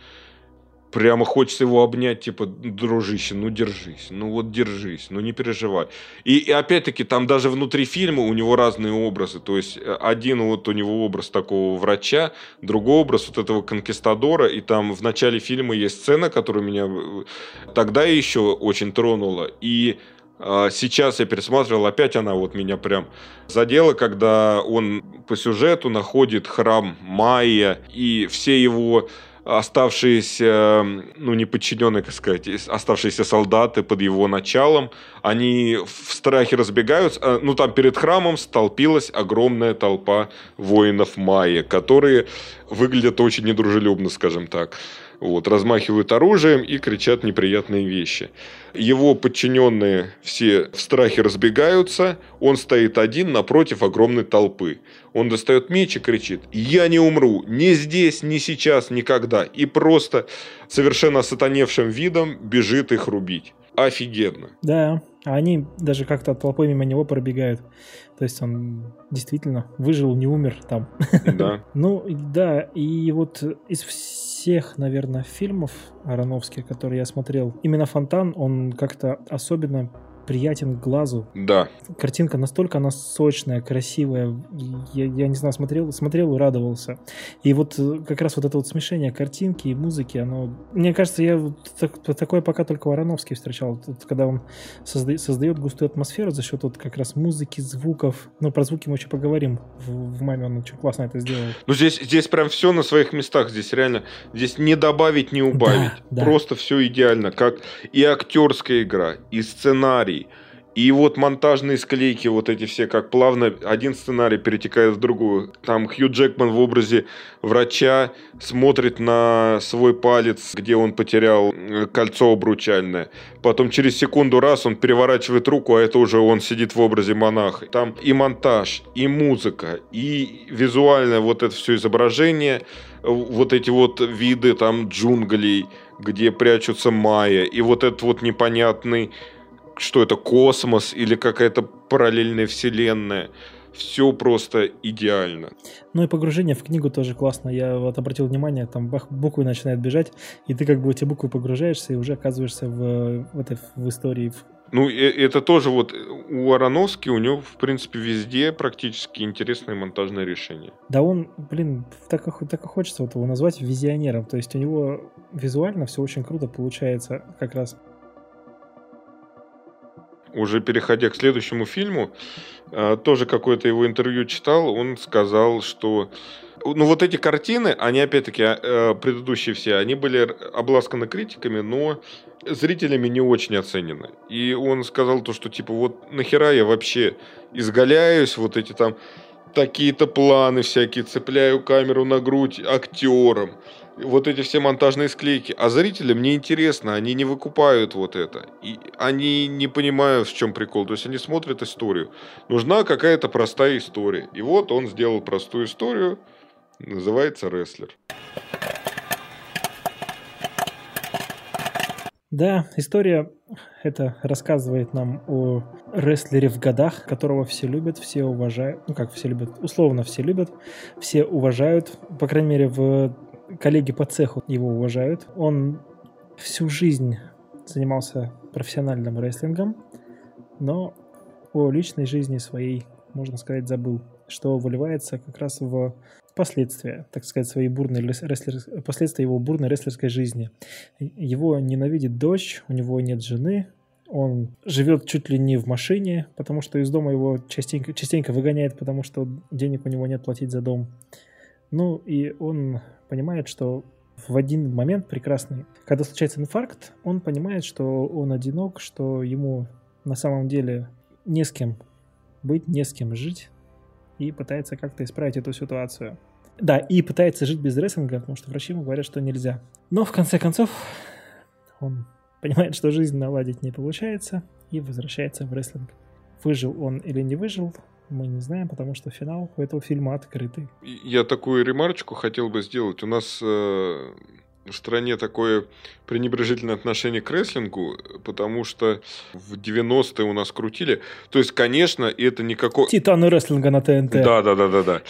прямо хочется его обнять, типа, дружище, ну держись, ну вот держись, ну не переживай. И, и опять-таки там даже внутри фильма у него разные образы, то есть э, один вот у него образ такого врача, другой образ вот этого конкистадора, и там в начале фильма есть сцена, которая меня э, тогда еще очень тронула, и а, Сейчас я пересматривал, опять она вот меня прям задела, когда он по сюжету находит храм Майя, и все его оставшиеся, ну, не подчиненные, как сказать, оставшиеся солдаты под его началом, они в страхе разбегаются. А, ну, там перед храмом столпилась огромная толпа воинов Майя, которые выглядят очень недружелюбно, скажем так. Вот, размахивают оружием и кричат неприятные вещи. Его подчиненные все в страхе разбегаются, он стоит один напротив огромной толпы. Он достает меч и кричит «Я не умру! Ни здесь, ни сейчас, никогда!» И просто совершенно сатаневшим видом бежит их рубить. Офигенно. Да, а они даже как-то толпой мимо него пробегают. То есть он действительно выжил, не умер там. Да. (laughs) ну, да, и вот из всех, наверное, фильмов Ароновских, которые я смотрел, именно «Фонтан», он как-то особенно приятен глазу. Да. Картинка настолько она сочная, красивая. Я, я не знаю, смотрел, смотрел и радовался. И вот э, как раз вот это вот смешение картинки и музыки, оно... Мне кажется, я так, такое пока только Вороновский встречал. Вот, когда он созда, создает густую атмосферу за счет вот как раз музыки, звуков. Ну, про звуки мы еще поговорим. В, в «Маме» он очень классно это сделал. Ну, здесь, здесь прям все на своих местах. Здесь реально... Здесь не добавить, не убавить. Да, да. Просто все идеально. Как и актерская игра, и сценарий, сценарий. И вот монтажные склейки, вот эти все, как плавно один сценарий перетекает в другую. Там Хью Джекман в образе врача смотрит на свой палец, где он потерял э, кольцо обручальное. Потом через секунду раз он переворачивает руку, а это уже он сидит в образе монаха. Там и монтаж, и музыка, и визуальное вот это все изображение, вот эти вот виды там джунглей, где прячутся майя, и вот этот вот непонятный что это космос или какая-то параллельная вселенная. Все просто идеально. Ну и погружение в книгу тоже классно. Я вот обратил внимание, там бах, буквы начинают бежать, и ты как бы эти буквы погружаешься и уже оказываешься в, в этой в истории. Ну, это тоже вот у Ароновски, у него, в принципе, везде практически интересное монтажное решение. Да он, блин, так, так и хочется вот его назвать визионером. То есть у него визуально все очень круто получается как раз уже переходя к следующему фильму, э, тоже какое-то его интервью читал, он сказал, что ну вот эти картины, они опять-таки э, предыдущие все, они были обласканы критиками, но зрителями не очень оценены. И он сказал то, что типа вот нахера я вообще изгаляюсь, вот эти там такие-то планы всякие, цепляю камеру на грудь актерам, вот эти все монтажные склейки. А зрителям не интересно, они не выкупают вот это. И они не понимают, в чем прикол. То есть они смотрят историю. Нужна какая-то простая история. И вот он сделал простую историю, называется «Рестлер». Да, история это рассказывает нам о рестлере в годах, которого все любят, все уважают. Ну, как все любят, условно все любят, все уважают. По крайней мере, в коллеги по цеху его уважают. Он всю жизнь занимался профессиональным рестлингом, но о личной жизни своей, можно сказать, забыл, что выливается как раз в последствия, так сказать, своей бурной рестлер... последствия его бурной рестлерской жизни. Его ненавидит дочь, у него нет жены, он живет чуть ли не в машине, потому что из дома его частенько, частенько выгоняет, потому что денег у него нет платить за дом. Ну и он понимает, что в один момент прекрасный, когда случается инфаркт, он понимает, что он одинок, что ему на самом деле не с кем быть, не с кем жить, и пытается как-то исправить эту ситуацию. Да, и пытается жить без рестлинга, потому что врачи ему говорят, что нельзя. Но в конце концов он понимает, что жизнь наладить не получается, и возвращается в рестлинг. Выжил он или не выжил, мы не знаем, потому что финал у этого фильма открытый. Я такую ремарочку хотел бы сделать. У нас э, в стране такое пренебрежительное отношение к рестлингу, потому что в 90-е у нас крутили. То есть, конечно, это никакой... Титаны рестлинга на ТНТ. Да, да, да, да, да.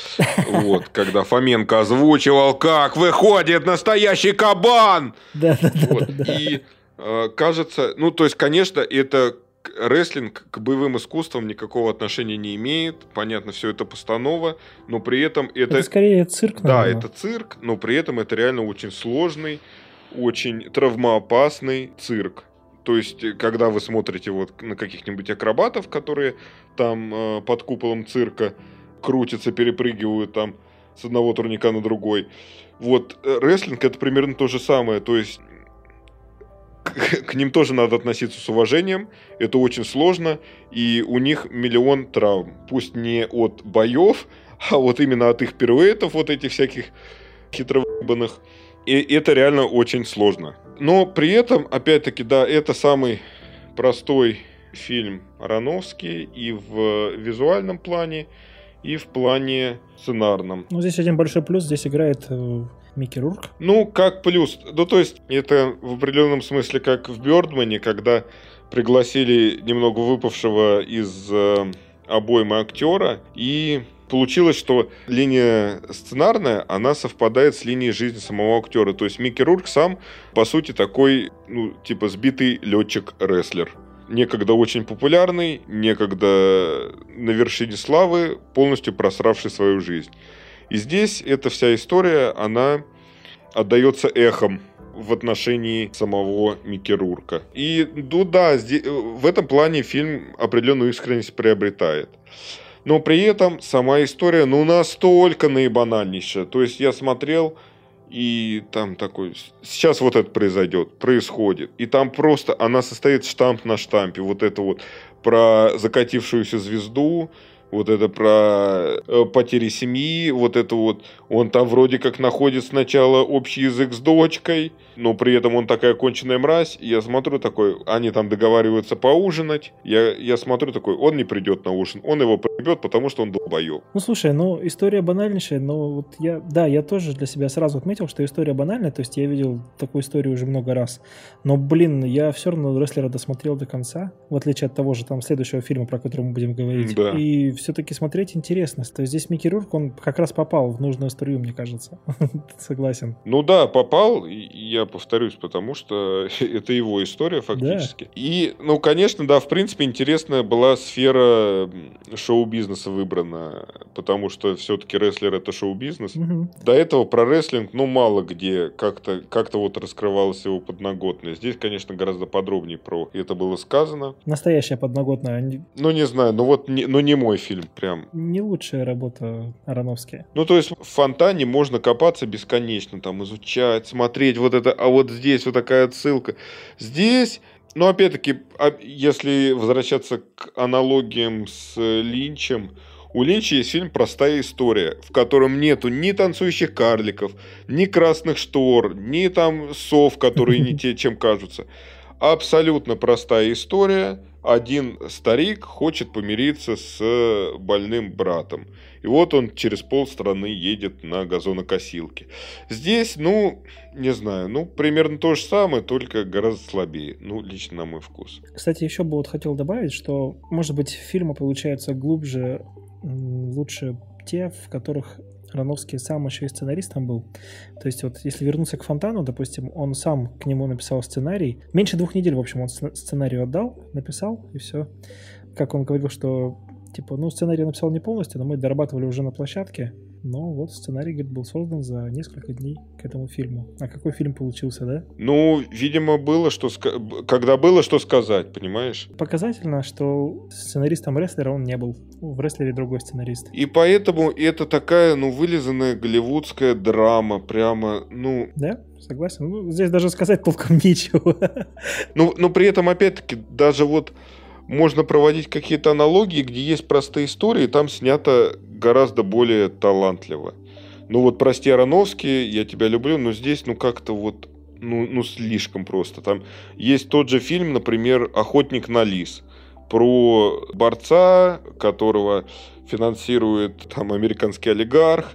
Вот, когда Фоменко озвучивал, как выходит настоящий кабан. Да, да, да. И э, кажется, ну, то есть, конечно, это рестлинг к боевым искусствам никакого отношения не имеет. Понятно, все это постанова, но при этом это... Это скорее цирк, наверное. Да, это цирк, но при этом это реально очень сложный, очень травмоопасный цирк. То есть, э, когда вы смотрите вот на каких-нибудь акробатов, которые там э, под куполом цирка крутятся, перепрыгивают там с одного турника на другой. Вот э, рестлинг это примерно то же самое. То есть к ним тоже надо относиться с уважением. Это очень сложно. И у них миллион травм. Пусть не от боев, а вот именно от их пируэтов, вот этих всяких хитровыбанных. И это реально очень сложно. Но при этом, опять-таки, да, это самый простой фильм Ароновский и в визуальном плане, и в плане сценарном. Ну, здесь один большой плюс. Здесь играет э, Микки Рурк? Ну, как плюс. Ну, то есть, это в определенном смысле как в Бёрдмане, когда пригласили немного выпавшего из э, обоймы актера, и получилось, что линия сценарная, она совпадает с линией жизни самого актера. То есть Микки Рурк сам, по сути, такой, ну, типа, сбитый летчик-рестлер. Некогда очень популярный, некогда на вершине славы, полностью просравший свою жизнь. И здесь эта вся история, она отдается эхом в отношении самого Микки Рурка. И, ну да, в этом плане фильм определенную искренность приобретает. Но при этом сама история, ну, настолько наибанальнейшая. То есть я смотрел, и там такой, сейчас вот это произойдет, происходит. И там просто она состоит штамп на штампе. Вот это вот про закатившуюся звезду, вот это про э, потери семьи, вот это вот, он там вроде как находит сначала общий язык с дочкой, но при этом он такая конченая мразь, я смотрю такой, они там договариваются поужинать, я, я смотрю такой, он не придет на ужин, он его прибьет, потому что он долбоеб. Ну, слушай, ну, история банальнейшая, но вот я, да, я тоже для себя сразу отметил, что история банальная, то есть я видел такую историю уже много раз, но, блин, я все равно рестлера досмотрел до конца, в отличие от того же там следующего фильма, про который мы будем говорить, да. и все-таки смотреть интересно, то есть здесь Микки Рурк, он как раз попал в нужную струю, мне кажется, (laughs) согласен. Ну да, попал, я повторюсь, потому что (laughs) это его история фактически. Да. И, ну, конечно, да, в принципе, интересная была сфера шоу-бизнеса выбрана, потому что все-таки рестлер это шоу-бизнес. Угу. До этого про рестлинг, ну, мало где как-то как вот раскрывалась его подноготная. Здесь, конечно, гораздо подробнее про это было сказано. Настоящая подноготная. Ну, не знаю, ну вот, не, ну, не мой фильм прям. Не лучшая работа Ароновская. Ну, то есть в фонтане можно копаться бесконечно, там, изучать, смотреть вот это а вот здесь вот такая отсылка. Здесь, ну, опять-таки, а, если возвращаться к аналогиям с Линчем, У Линча есть фильм «Простая история», в котором нету ни танцующих карликов, ни красных штор, ни там сов, которые не те, чем кажутся. Абсолютно простая история. Один старик хочет помириться с больным братом. И вот он через полстраны едет на газонокосилке. Здесь, ну, не знаю, ну, примерно то же самое, только гораздо слабее. Ну, лично на мой вкус. Кстати, еще бы вот хотел добавить, что, может быть, фильмы получаются глубже, лучше те, в которых Рановский сам еще и сценаристом был. То есть вот если вернуться к Фонтану, допустим, он сам к нему написал сценарий. Меньше двух недель, в общем, он сценарий отдал, написал, и все. Как он говорил, что типа, ну, сценарий написал не полностью, но мы дорабатывали уже на площадке, но вот сценарий, говорит, был создан за несколько дней к этому фильму. А какой фильм получился, да? Ну, видимо, было что... Когда было что сказать, понимаешь? Показательно, что сценаристом рестлера он не был. В рестлере другой сценарист. И поэтому это такая, ну, вылизанная голливудская драма. Прямо, ну... Да? Согласен. Ну, здесь даже сказать толком (laughs) нечего. Ну, но при этом, опять-таки, даже вот можно проводить какие-то аналогии, где есть простые истории, там снято гораздо более талантливо. Ну вот «Прости, Ароновский», «Я тебя люблю», но здесь ну как-то вот ну, ну слишком просто. Там есть тот же фильм, например, «Охотник на лис», про борца, которого финансирует там американский олигарх.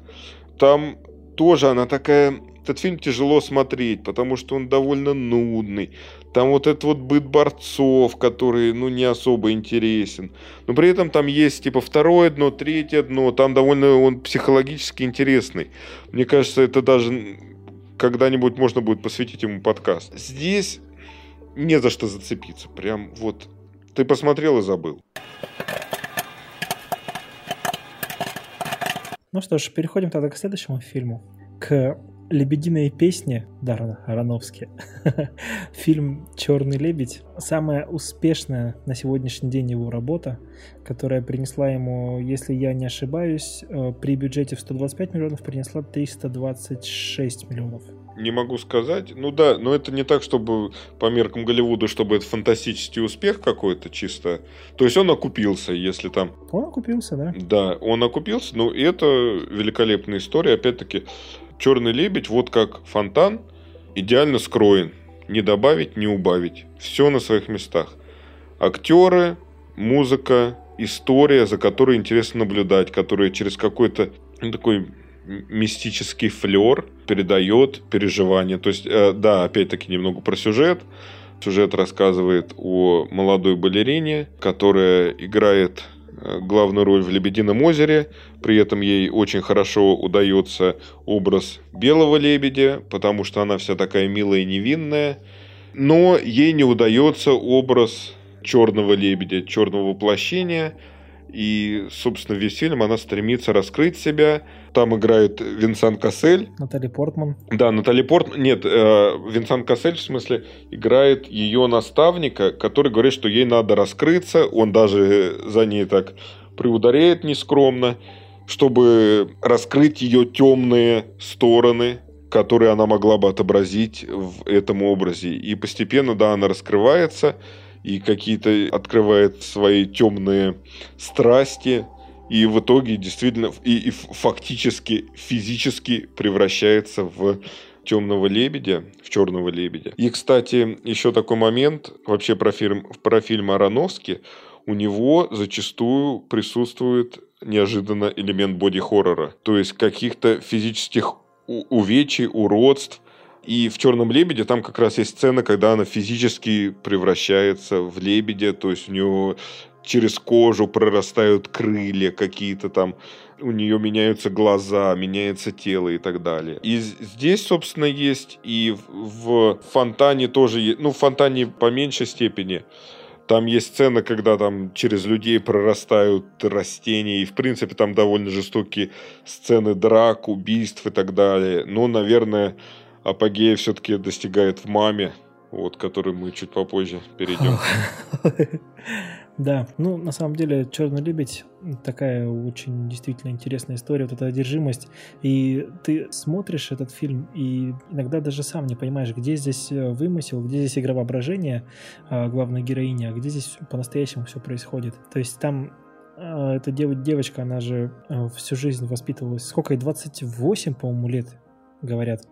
Там тоже она такая этот фильм тяжело смотреть, потому что он довольно нудный. Там вот этот вот быт борцов, который, ну, не особо интересен. Но при этом там есть, типа, второе дно, третье дно. Там довольно он психологически интересный. Мне кажется, это даже когда-нибудь можно будет посвятить ему подкаст. Здесь не за что зацепиться. Прям вот ты посмотрел и забыл. Ну что ж, переходим тогда к следующему фильму. К «Лебединые песни» Даррена Аронофски. (laughs) Фильм «Черный лебедь» — самая успешная на сегодняшний день его работа, которая принесла ему, если я не ошибаюсь, э, при бюджете в 125 миллионов принесла 326 миллионов. Не могу сказать. Ну да, но это не так, чтобы по меркам Голливуда, чтобы это фантастический успех какой-то чисто. То есть он окупился, если там... Он окупился, да. Да, он окупился. Ну, и это великолепная история. Опять-таки, Черный лебедь, вот как фонтан, идеально скроен. Не добавить, не убавить. Все на своих местах. Актеры, музыка, история, за которой интересно наблюдать, которая через какой-то ну, такой мистический флер передает переживания. То есть, э, да, опять-таки немного про сюжет. Сюжет рассказывает о молодой балерине, которая играет главную роль в «Лебедином озере». При этом ей очень хорошо удается образ белого лебедя, потому что она вся такая милая и невинная. Но ей не удается образ черного лебедя, черного воплощения – и, собственно, весь фильм она стремится раскрыть себя. Там играет Винсан Кассель. Натали Портман. Да, Натали Портман. Нет, э, Винсан Кассель, в смысле, играет ее наставника, который говорит, что ей надо раскрыться. Он даже за ней так приударяет нескромно, чтобы раскрыть ее темные стороны, которые она могла бы отобразить в этом образе. И постепенно, да, она раскрывается и какие-то открывает свои темные страсти, и в итоге действительно и, и фактически физически превращается в темного лебедя, в черного лебедя. И, кстати, еще такой момент вообще про фильм, про фильм Ароновски. У него зачастую присутствует неожиданно элемент боди-хоррора. То есть каких-то физических увечий, уродств, и в «Черном лебеде» там как раз есть сцена, когда она физически превращается в лебедя, то есть у него через кожу прорастают крылья какие-то там, у нее меняются глаза, меняется тело и так далее. И здесь, собственно, есть и в фонтане тоже, ну, в фонтане по меньшей степени, там есть сцена, когда там через людей прорастают растения, и, в принципе, там довольно жестокие сцены драк, убийств и так далее. Но, наверное, апогея все-таки достигает в маме, вот, который мы чуть попозже перейдем. (laughs) Да, ну, на самом деле, «Черный лебедь» такая очень действительно интересная история, вот эта одержимость. И ты смотришь этот фильм, и иногда даже сам не понимаешь, где здесь э, вымысел, где здесь игра воображения а, главной героини, а где здесь по-настоящему все происходит. То есть там а, эта дев, девочка, она же а, всю жизнь воспитывалась. Сколько ей? 28, по-моему, лет, говорят.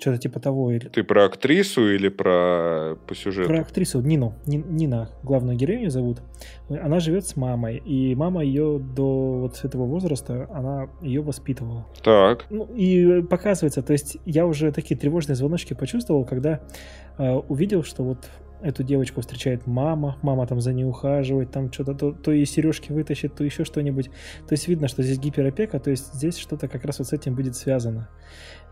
Что-то типа того. Или... Ты про актрису или про по сюжету? Про актрису Нину. Нина, главную героиню зовут. Она живет с мамой, и мама ее до вот этого возраста, она ее воспитывала. Так. Ну, и показывается, то есть я уже такие тревожные звоночки почувствовал, когда э, увидел, что вот эту девочку встречает мама, мама там за ней ухаживает, там что-то, то, то и сережки вытащит, то еще что-нибудь. То есть видно, что здесь гиперопека, то есть здесь что-то как раз вот с этим будет связано.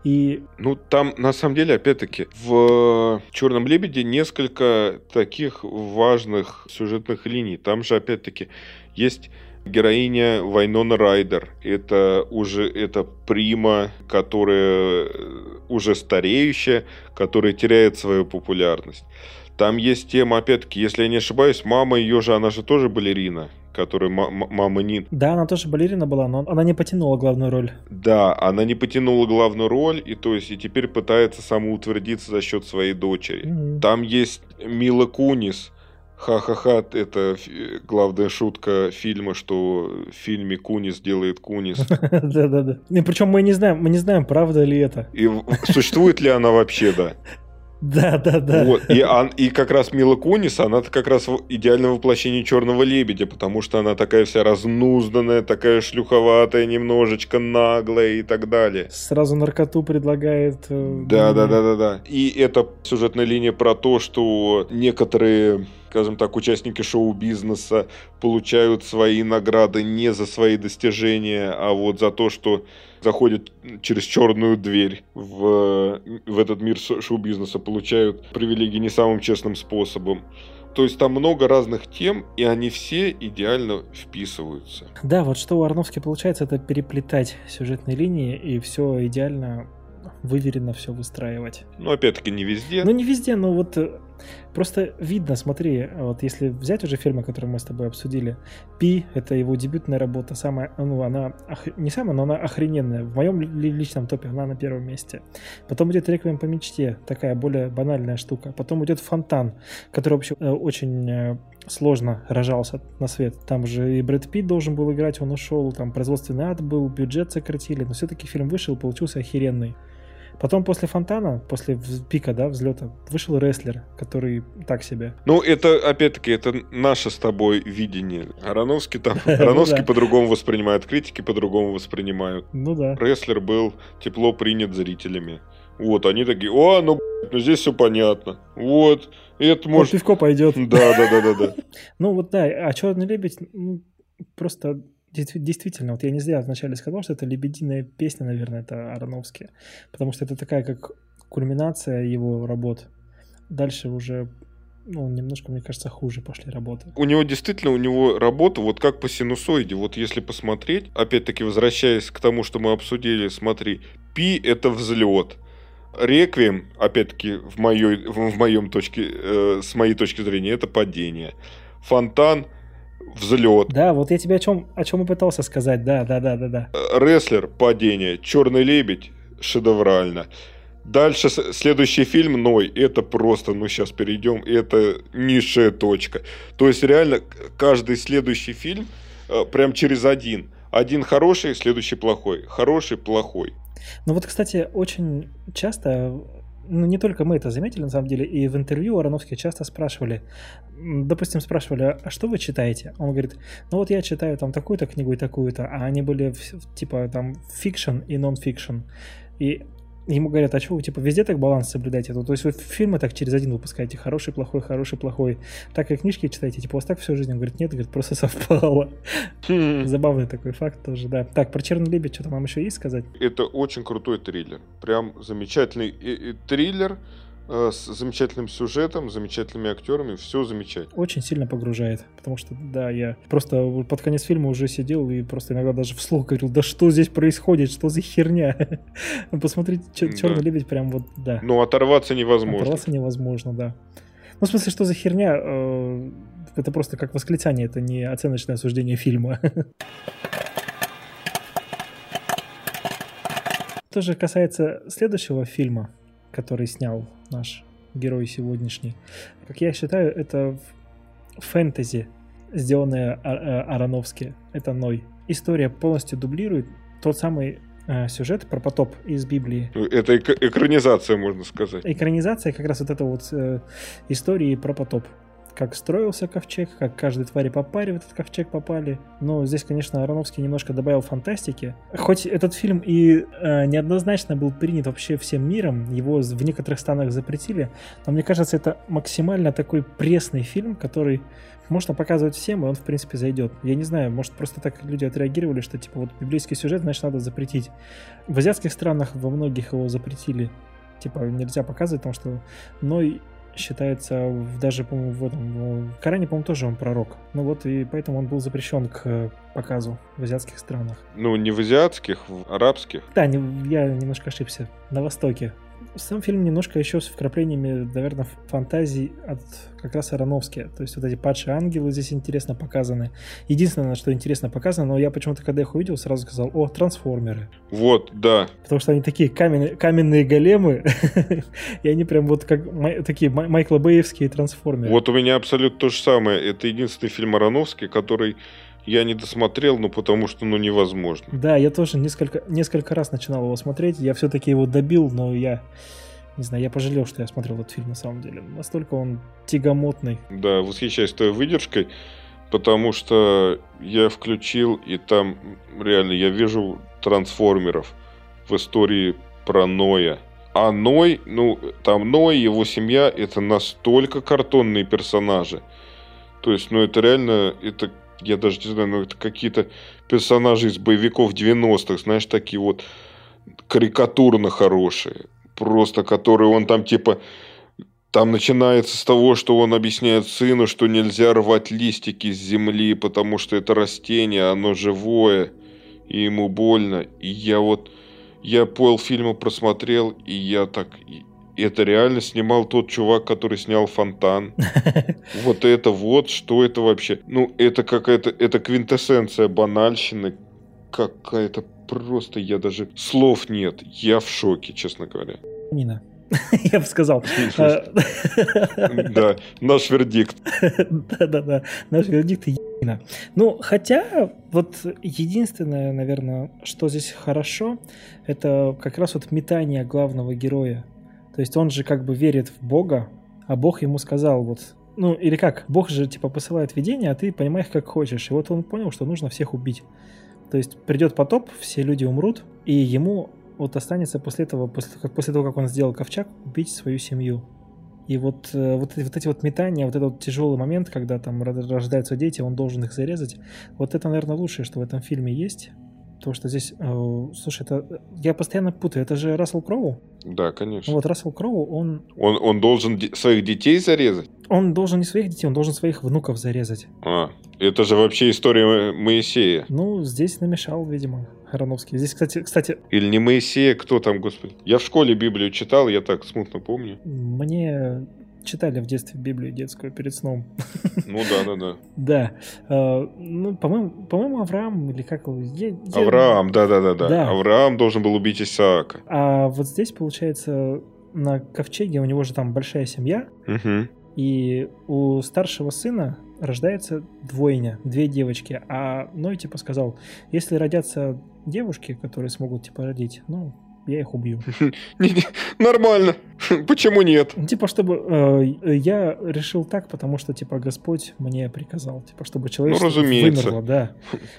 И... Ну, там, на самом деле, опять-таки, в «Черном лебеде» несколько таких важных сюжетных линий. Там же, опять-таки, есть героиня Вайнона Райдер. Это уже это прима, которая уже стареющая, которая теряет свою популярность. Там есть тема, опять-таки, если я не ошибаюсь, мама ее же, она же тоже балерина которая мама Нин. Да, она тоже балерина была, но она не потянула главную роль. Да, она не потянула главную роль, и то есть и теперь пытается самоутвердиться за счет своей дочери. Mm-hmm. Там есть Мила Кунис. Ха-ха-ха, это главная шутка фильма, что в фильме Кунис делает Кунис. (laughs) Да-да-да. Причем мы не знаем, мы не знаем, правда ли это. И существует ли она вообще, да. (laughs) Да, да, да. Вот. И, ан, и как раз Мила Кунис, она как раз идеальное воплощение черного лебедя, потому что она такая вся разнузданная, такая шлюховатая, немножечко наглая и так далее. Сразу наркоту предлагает. Э, да, да, да, да, да. И это сюжетная линия про то, что некоторые скажем так, участники шоу-бизнеса получают свои награды не за свои достижения, а вот за то, что заходят через черную дверь в, в этот мир шоу-бизнеса, получают привилегии не самым честным способом. То есть там много разных тем, и они все идеально вписываются. Да, вот что у Арновски получается, это переплетать сюжетные линии и все идеально выверенно все выстраивать. Ну, опять-таки, не везде. Ну, не везде, но вот э, просто видно, смотри, вот если взять уже фильмы, которые мы с тобой обсудили, Пи, это его дебютная работа, самая, ну, она, не самая, но она охрененная. В моем личном топе она на первом месте. Потом идет Реквием по мечте, такая более банальная штука. Потом идет Фонтан, который вообще э, очень э, сложно рожался на свет. Там же и Брэд Питт должен был играть, он ушел, там производственный ад был, бюджет сократили, но все-таки фильм вышел, получился охеренный. Потом после Фонтана, после пика, да, взлета, вышел рестлер, который так себе. Ну, это, опять-таки, это наше с тобой видение. Ароновский там, (laughs) Ароновский ну по-другому воспринимает, критики по-другому воспринимают. Ну да. Рестлер был тепло принят зрителями. Вот, они такие, о, ну, ну здесь все понятно. Вот, это может... пивко пойдет. Да, да, да, да, да. (laughs) Ну вот да, а Черный лебедь, ну, просто Действительно, вот я не зря вначале сказал, что это лебединая песня, наверное, это Ароновский, потому что это такая как кульминация его работ. Дальше уже ну, немножко, мне кажется, хуже пошли работы. У него действительно, у него работа вот как по синусоиде. Вот если посмотреть, опять-таки возвращаясь к тому, что мы обсудили, смотри, пи это взлет. Реквием, опять-таки, в, моей, в моем точке, э, с моей точки зрения, это падение. Фонтан – взлет. Да, вот я тебе о чем, о чем и пытался сказать, да, да, да, да, да. Рестлер, падение, Черный лебедь, шедеврально. Дальше следующий фильм Ной, это просто, ну сейчас перейдем, это низшая точка. То есть реально каждый следующий фильм э, прям через один. Один хороший, следующий плохой. Хороший, плохой. Ну вот, кстати, очень часто ну, не только мы это заметили, на самом деле, и в интервью Ароновский часто спрашивали, допустим, спрашивали, а что вы читаете? Он говорит, ну вот я читаю там такую-то книгу и такую-то, а они были типа там fiction и нон-фикшн. И ему говорят, а что вы, типа, везде так баланс соблюдаете? То есть вы фильмы так через один выпускаете, хороший, плохой, хороший, плохой. Так и книжки читаете, типа, у вас так всю жизнь? Он говорит, нет, говорит, просто (laughs) совпало. Хм. Забавный такой факт тоже, да. Так, про «Черный лебедь» что-то вам еще есть сказать? Это очень крутой триллер. Прям замечательный триллер с замечательным сюжетом, замечательными актерами, все замечательно. Очень сильно погружает, потому что, да, я просто под конец фильма уже сидел и просто иногда даже вслух говорил, да что здесь происходит, что за херня? (laughs) Посмотрите, Черный да. лебедь прям вот, да. Ну, оторваться невозможно. Оторваться невозможно, да. Ну, в смысле, что за херня? Э, это просто как восклицание, это не оценочное осуждение фильма. (laughs) Что же касается следующего фильма, который снял наш герой сегодняшний. Как я считаю, это фэнтези сделанное а- а- Ароновски. Это Ной. История полностью дублирует тот самый э, сюжет про потоп из Библии. Это эк- экранизация, можно сказать. Экранизация как раз вот это вот э, истории про потоп. Как строился ковчег, как каждой твари по паре в этот ковчег попали. Но здесь, конечно, Ароновский немножко добавил фантастики. Хоть этот фильм и э, неоднозначно был принят вообще всем миром, его в некоторых странах запретили, но мне кажется, это максимально такой пресный фильм, который можно показывать всем, и он, в принципе, зайдет. Я не знаю, может, просто так люди отреагировали, что, типа, вот библейский сюжет, значит, надо запретить. В азиатских странах во многих его запретили. Типа, нельзя показывать, потому что Ной считается даже, по-моему, в этом, в Коране, по-моему, тоже он пророк. Ну вот, и поэтому он был запрещен к э, показу в азиатских странах. Ну, не в азиатских, в арабских. Да, не- я немножко ошибся. На Востоке. Сам фильм немножко еще с вкраплениями, наверное, фантазий от как раз Ароновски. То есть вот эти падшие ангелы здесь интересно показаны. Единственное, что интересно показано, но я почему-то, когда их увидел, сразу сказал, о, трансформеры. Вот, да. Потому что они такие каменные, каменные големы, (laughs) и они прям вот как такие Май- Майкла Бэевские трансформеры. Вот у меня абсолютно то же самое. Это единственный фильм Ароновский, который я не досмотрел, ну, потому что, ну, невозможно. Да, я тоже несколько, несколько раз начинал его смотреть. Я все-таки его добил, но я не знаю, я пожалел, что я смотрел этот фильм на самом деле. Настолько он тягомотный. Да, восхищаюсь твоей выдержкой, потому что я включил, и там реально я вижу трансформеров в истории про Ноя. А Ной, ну, там Ной, его семья, это настолько картонные персонажи. То есть, ну, это реально, это, я даже не знаю, ну, это какие-то персонажи из боевиков 90-х, знаешь, такие вот карикатурно хорошие. Просто, которые он там, типа, там начинается с того, что он объясняет сыну, что нельзя рвать листики с земли, потому что это растение, оно живое, и ему больно. И я вот, я полфильма просмотрел, и я так, это реально снимал тот чувак, который снял «Фонтан». (laughs) Вот это вот, что это вообще? Ну, это какая-то, это квинтэссенция банальщины, какая-то просто, я даже слов нет. Я в шоке, честно говоря. Нина. (laughs) Я бы сказал. А, (laughs) Да, наш вердикт. Да-да-да, наш вердикт ебина. Ну, хотя, вот единственное, наверное, что здесь хорошо, это как раз вот метание главного героя. То есть он же как бы верит в Бога, а Бог ему сказал вот, ну или как, Бог же типа посылает видение, а ты понимаешь как хочешь. И вот он понял, что нужно всех убить. То есть придет потоп, все люди умрут, и ему вот останется после этого, после, как- после того, как он сделал ковчег, убить свою семью. И вот, э, вот, вот эти вот метания, вот этот вот тяжелый момент, когда там ро- рождаются дети, он должен их зарезать, вот это, наверное, лучшее, что в этом фильме есть. Потому что здесь, э, слушай, это я постоянно путаю, это же Рассел Кроу. Да, конечно. вот Рассел Кроу, он, Он, он должен де- своих детей зарезать? он должен не своих детей, он должен своих внуков зарезать. А, это же вообще история Мо- Моисея. Ну, здесь намешал, видимо, Ароновский. Здесь, кстати, кстати, Или не Моисея, кто там, господи? Я в школе Библию читал, я так смутно помню. мне читали в детстве Библию детскую перед сном. Ну да, да, да. (laughs) Да. Э, ну, по-моему, по-моему, Авраам или как его? Я- я- Авраам, да, да, да, да. Да. Авраам должен был убить Исаака. А вот здесь, получается, на ковчеге у него же там большая семья, Угу. и у старшего сына рождается двойня, две девочки. А Ной типа сказал, если родятся девушки, которые смогут типа родить, ну, я их убью. (laughs) Нормально. Почему нет? Ну, Типа, чтобы э, я решил так, потому что, типа, Господь мне приказал, типа, чтобы человечество разумеется. вымерло, да.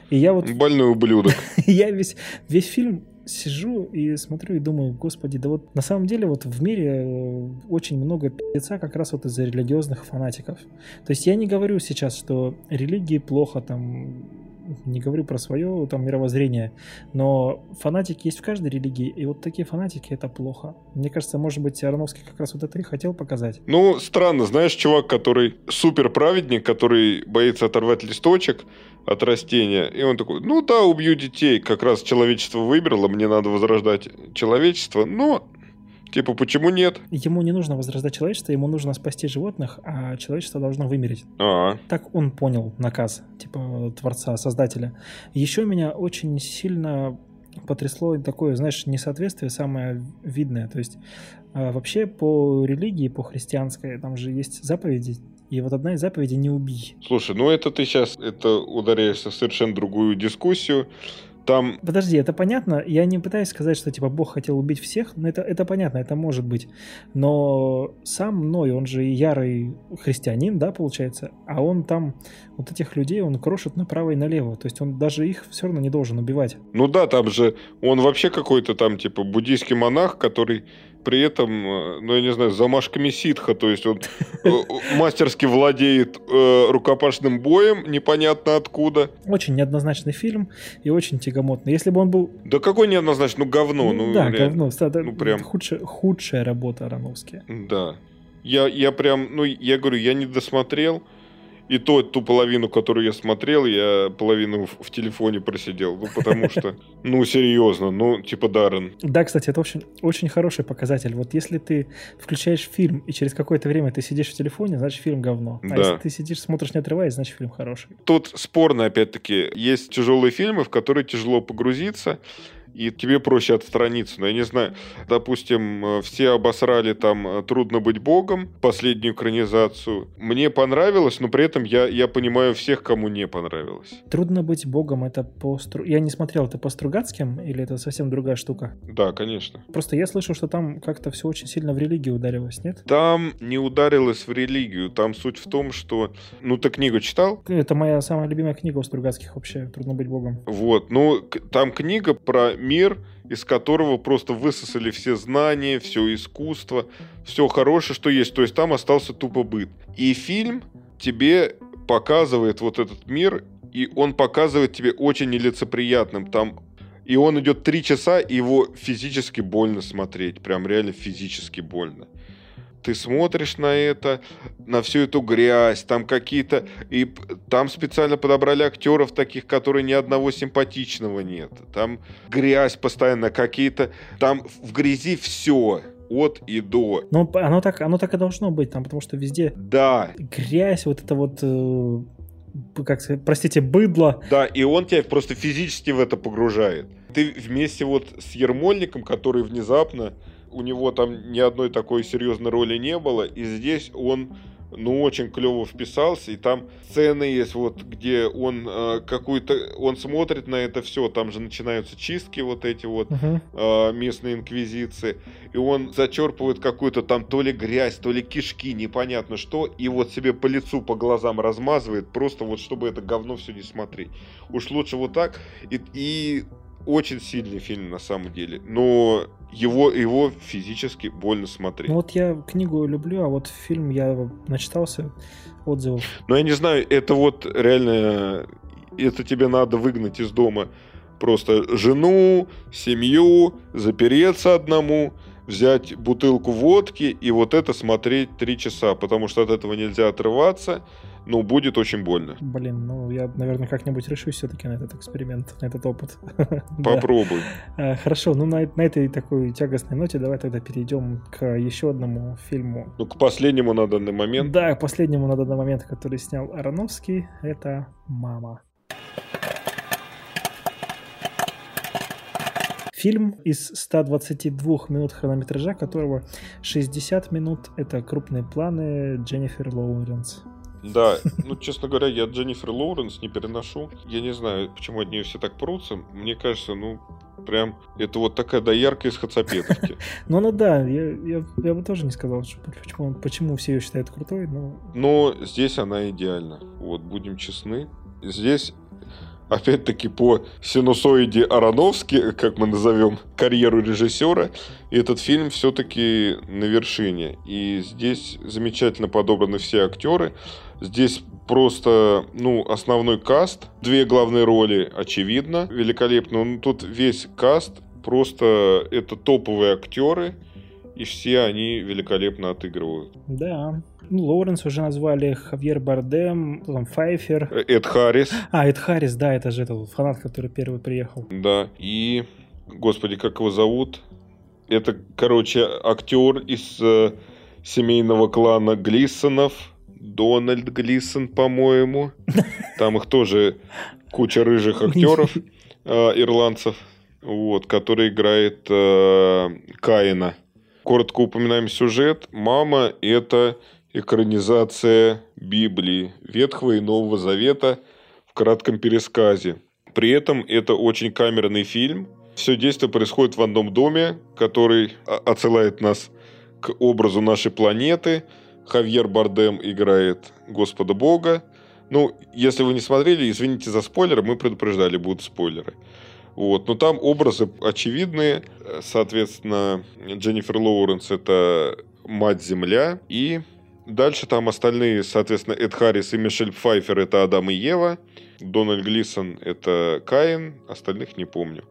И я вот, Больной ублюдок. (laughs) я весь, весь фильм сижу и смотрю и думаю, господи, да вот на самом деле вот в мире э, очень много пи***ца как раз вот из-за религиозных фанатиков. То есть я не говорю сейчас, что религии плохо, там, не говорю про свое там мировоззрение, но фанатики есть в каждой религии, и вот такие фанатики это плохо. Мне кажется, может быть, Ароновский как раз вот это и хотел показать. Ну, странно, знаешь, чувак, который супер праведник, который боится оторвать листочек от растения, и он такой, ну да, убью детей, как раз человечество выбрало, мне надо возрождать человечество, но, типа, почему нет? Ему не нужно возрождать человечество, ему нужно спасти животных, а человечество должно вымереть. А, Так он понял наказ, типа, творца, создателя. Еще меня очень сильно потрясло такое, знаешь, несоответствие самое видное. То есть а, вообще по религии, по христианской, там же есть заповеди И вот одна из заповедей не убий. Слушай, ну это ты сейчас это ударяешься в совершенно другую дискуссию. Там... Подожди, это понятно. Я не пытаюсь сказать, что типа Бог хотел убить всех, но это, это понятно, это может быть. Но сам Ной, он же ярый христианин, да, получается, а он там вот этих людей, он крошит направо и налево. То есть он даже их все равно не должен убивать. Ну да, там же он вообще какой-то там типа буддийский монах, который при этом, э, ну, я не знаю, замашками ситха, то есть он э, мастерски владеет э, рукопашным боем, непонятно откуда. Очень неоднозначный фильм и очень тягомотный. Если бы он был... Да какой неоднозначный? Ну, говно. Ну, да, говно. Ну, прям... Худшая, худшая работа Ароновски. Да. Я, я прям, ну, я говорю, я не досмотрел. И то, ту половину, которую я смотрел, я половину в, в телефоне просидел. Ну, потому что, (laughs) ну, серьезно, ну, типа Даррен. Да, кстати, это очень, очень хороший показатель. Вот если ты включаешь фильм, и через какое-то время ты сидишь в телефоне, значит, фильм говно. А да. если ты сидишь, смотришь, не отрываясь, значит, фильм хороший. Тут спорно, опять-таки, есть тяжелые фильмы, в которые тяжело погрузиться и тебе проще отстраниться. Но я не знаю, допустим, э, все обосрали там э, «Трудно быть богом», последнюю экранизацию. Мне понравилось, но при этом я, я понимаю всех, кому не понравилось. «Трудно быть богом» — это по... Стру... Я не смотрел, это по Стругацким или это совсем другая штука? Да, конечно. Просто я слышал, что там как-то все очень сильно в религию ударилось, нет? Там не ударилось в религию. Там суть в том, что... Ну, ты книгу читал? Это моя самая любимая книга у Стругацких вообще «Трудно быть богом». Вот. Ну, там книга про мир, из которого просто высосали все знания, все искусство, все хорошее, что есть. То есть там остался тупо быт. И фильм тебе показывает вот этот мир, и он показывает тебе очень нелицеприятным. Там и он идет три часа, и его физически больно смотреть. Прям реально физически больно ты смотришь на это, на всю эту грязь, там какие-то... И там специально подобрали актеров таких, которые ни одного симпатичного нет. Там грязь постоянно, какие-то... Там в грязи все от и до. Ну, оно так, оно так и должно быть, там, потому что везде да. грязь, вот это вот э, как сказать, простите, быдло. Да, и он тебя просто физически в это погружает. Ты вместе вот с Ермольником, который внезапно у него там ни одной такой серьезной роли не было, и здесь он ну, очень клево вписался, и там сцены есть, вот, где он э, какую-то, он смотрит на это все, там же начинаются чистки вот эти вот uh-huh. э, местные инквизиции, и он зачерпывает какую-то там то ли грязь, то ли кишки, непонятно что, и вот себе по лицу, по глазам размазывает, просто вот, чтобы это говно все не смотреть. Уж лучше вот так, и, и очень сильный фильм на самом деле, но его, его физически больно смотреть. Ну вот я книгу люблю, а вот фильм я начитался отзывов. Ну я не знаю, это вот реально, это тебе надо выгнать из дома просто жену, семью, запереться одному, взять бутылку водки и вот это смотреть три часа, потому что от этого нельзя отрываться ну, будет очень больно. Блин, ну, я, наверное, как-нибудь решусь все-таки на этот эксперимент, на этот опыт. (laughs) Попробуй. А, хорошо, ну, на, на этой такой тягостной ноте давай тогда перейдем к еще одному фильму. Ну, к последнему на данный момент. Да, к последнему на данный момент, который снял Ароновский, это «Мама». Фильм из 122 минут хронометража, которого 60 минут — это крупные планы Дженнифер Лоуренс. Да, ну, честно говоря, я Дженнифер Лоуренс не переношу. Я не знаю, почему от нее все так прутся. Мне кажется, ну, прям, это вот такая доярка из Хацапетовки. (laughs) Ну, ну да, я, я, я бы тоже не сказал, что, почему, почему все ее считают крутой, но... Но здесь она идеальна. Вот, будем честны. Здесь опять-таки по синусоиде Ароновски, как мы назовем карьеру режиссера, этот фильм все-таки на вершине. И здесь замечательно подобраны все актеры. Здесь просто, ну, основной каст. Две главные роли, очевидно, великолепно. Ну, тут весь каст, просто это топовые актеры, и все они великолепно отыгрывают. Да. Ну, Лоуренс уже назвали, Хавьер Бардем, там Файфер. Эд Харрис. А, Эд Харрис, да, это же этот фанат, который первый приехал. Да, и, господи, как его зовут? Это, короче, актер из э, семейного клана Глисонов. Дональд Глисон, по-моему. Там их тоже куча рыжих (laughs) актеров, э, ирландцев, вот, который играет э, Каина. Коротко упоминаем сюжет. Мама – это экранизация Библии, Ветхого и Нового Завета в кратком пересказе. При этом это очень камерный фильм. Все действие происходит в одном доме, который отсылает нас к образу нашей планеты. Хавьер Бардем играет Господа Бога. Ну, если вы не смотрели, извините за спойлеры, мы предупреждали, будут спойлеры. Вот. Но там образы очевидные. Соответственно, Дженнифер Лоуренс – это мать-земля. И дальше там остальные, соответственно, Эд Харрис и Мишель Пфайфер – это Адам и Ева. Дональд Глисон – это Каин. Остальных не помню.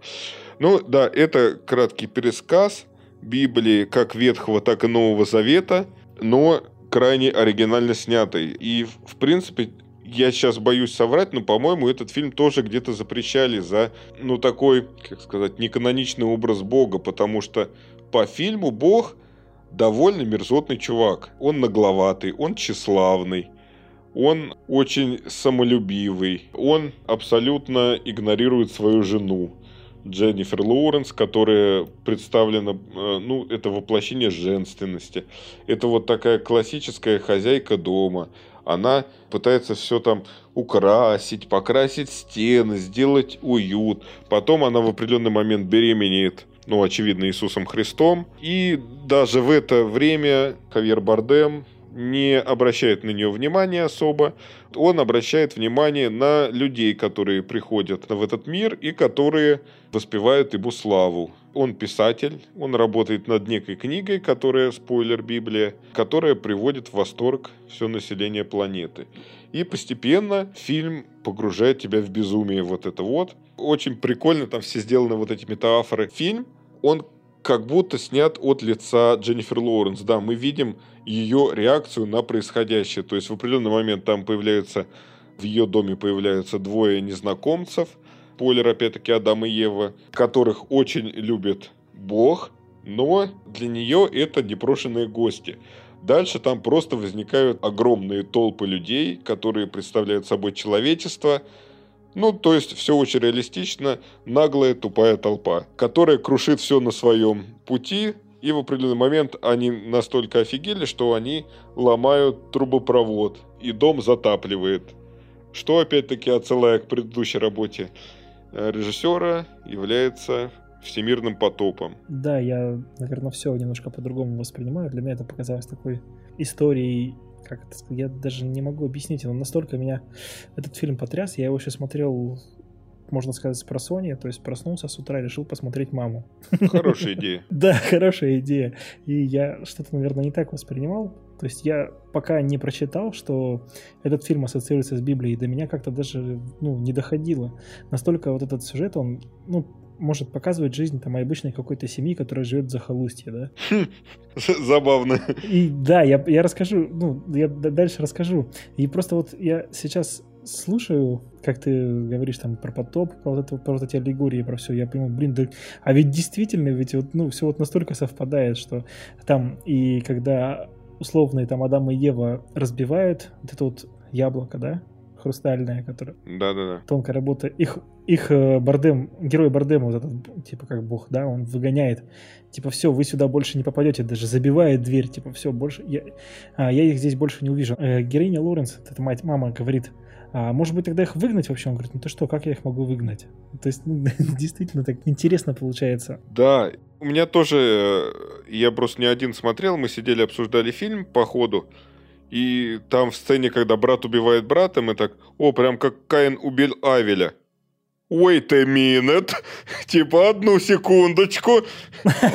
Ну, да, это краткий пересказ Библии как Ветхого, так и Нового Завета, но крайне оригинально снятый. И, в принципе, я сейчас боюсь соврать, но, по-моему, этот фильм тоже где-то запрещали за, ну, такой, как сказать, неканоничный образ Бога, потому что по фильму Бог довольно мерзотный чувак. Он нагловатый, он тщеславный, он очень самолюбивый, он абсолютно игнорирует свою жену. Дженнифер Лоуренс, которая представлена, э, ну, это воплощение женственности. Это вот такая классическая хозяйка дома. Она пытается все там украсить, покрасить стены, сделать уют. Потом она в определенный момент беременеет ну, очевидно, Иисусом Христом. И даже в это время Хавьер Бардем не обращает на нее внимания особо. Он обращает внимание на людей, которые приходят в этот мир и которые воспевают ему славу. Он писатель, он работает над некой книгой, которая, спойлер, Библия, которая приводит в восторг все население планеты. И постепенно фильм погружает тебя в безумие вот это вот. Очень прикольно там все сделаны вот эти метафоры. Фильм, он как будто снят от лица Дженнифер Лоуренс. Да, мы видим ее реакцию на происходящее. То есть в определенный момент там появляются, в ее доме появляются двое незнакомцев, спойлер опять-таки Адам и Ева, которых очень любит Бог, но для нее это непрошенные гости. Дальше там просто возникают огромные толпы людей, которые представляют собой человечество – ну, то есть все очень реалистично, наглая тупая толпа, которая крушит все на своем пути, и в определенный момент они настолько офигели, что они ломают трубопровод, и дом затапливает. Что, опять-таки, отсылая к предыдущей работе э, режиссера, является всемирным потопом. Да, я, наверное, все немножко по-другому воспринимаю. Для меня это показалось такой историей как это сказать, я даже не могу объяснить, он настолько меня этот фильм потряс, я его еще смотрел можно сказать, с просонья, то есть проснулся с утра, решил посмотреть маму. Хорошая (laughs) идея. Да, хорошая идея. И я что-то, наверное, не так воспринимал. То есть я пока не прочитал, что этот фильм ассоциируется с Библией, до меня как-то даже ну, не доходило. Настолько вот этот сюжет, он ну, может показывать жизнь там обычной какой-то семьи, которая живет в захолустье, да? (laughs) Забавно. И да, я, я расскажу, ну, я дальше расскажу. И просто вот я сейчас слушаю, как ты говоришь там про потоп, про вот, это, про вот эти аллегории, про все, я понимаю, блин, да, а ведь действительно, ведь вот, ну, все вот настолько совпадает, что там и когда условные там Адам и Ева разбивают вот это вот яблоко, да, хрустальная, которая... Да-да-да. Тонкая работа. Их, их э, Бардем, герой Бардема, вот этот, типа, как бог, да, он выгоняет. Типа, все, вы сюда больше не попадете, даже забивает дверь, типа, все, больше... Я, а, я их здесь больше не увижу. Э, героиня Лоренс, эта мать, мама, говорит, а, может быть, тогда их выгнать вообще? Он говорит, ну ты что, как я их могу выгнать? То есть, ну, (laughs) действительно, так интересно получается. Да, у меня тоже, э, я просто не один смотрел, мы сидели, обсуждали фильм по ходу, и там в сцене, когда брат убивает брата, мы так, о, прям как Каин убил Авеля. Wait a minute. (laughs) Типа, одну секундочку.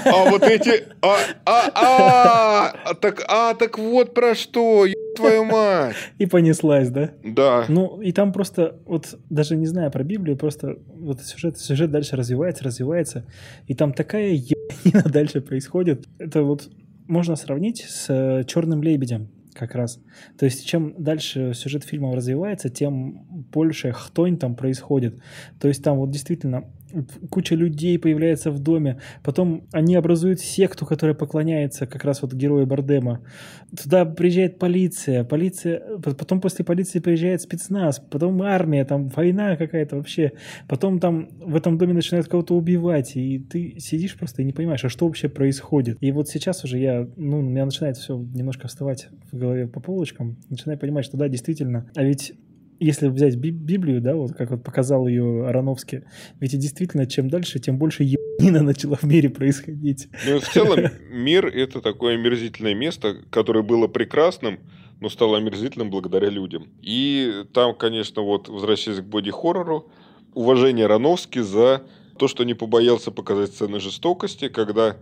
А вот эти... А, а, а, а, так, а, так вот про что, твою мать. (laughs) И понеслась, да? Да. Ну, и там просто, вот даже не знаю про Библию, просто вот сюжет, сюжет дальше развивается, развивается, и там такая ебанина (laughs) дальше происходит. Это вот можно сравнить с э, «Черным лебедем» как раз. То есть, чем дальше сюжет фильма развивается, тем больше хтонь там происходит. То есть, там вот действительно куча людей появляется в доме, потом они образуют секту, которая поклоняется как раз вот герою Бардема. Туда приезжает полиция, полиция, потом после полиции приезжает спецназ, потом армия, там война какая-то вообще, потом там в этом доме начинают кого-то убивать, и ты сидишь просто и не понимаешь, а что вообще происходит. И вот сейчас уже я, ну, у меня начинает все немножко вставать в голове по полочкам, начинаю понимать, что да, действительно, а ведь если взять Библию, да, вот как вот показал ее Ароновский, ведь действительно, чем дальше, тем больше ебанина начала в мире происходить. Ну, в целом, мир — это такое омерзительное место, которое было прекрасным, но стало омерзительным благодаря людям. И там, конечно, вот, возвращаясь к боди-хоррору, уважение Ароновски за то, что не побоялся показать сцены жестокости, когда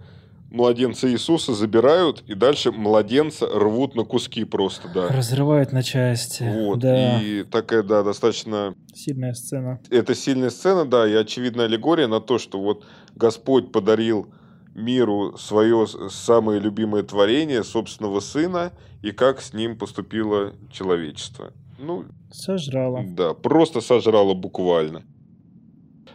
младенца Иисуса забирают, и дальше младенца рвут на куски просто, да. Разрывают на части. Вот. Да. И такая, да, достаточно... Сильная сцена. Это сильная сцена, да, и очевидная аллегория на то, что вот Господь подарил миру свое самое любимое творение, собственного сына, и как с ним поступило человечество. Ну, сожрало. Да, просто сожрало буквально.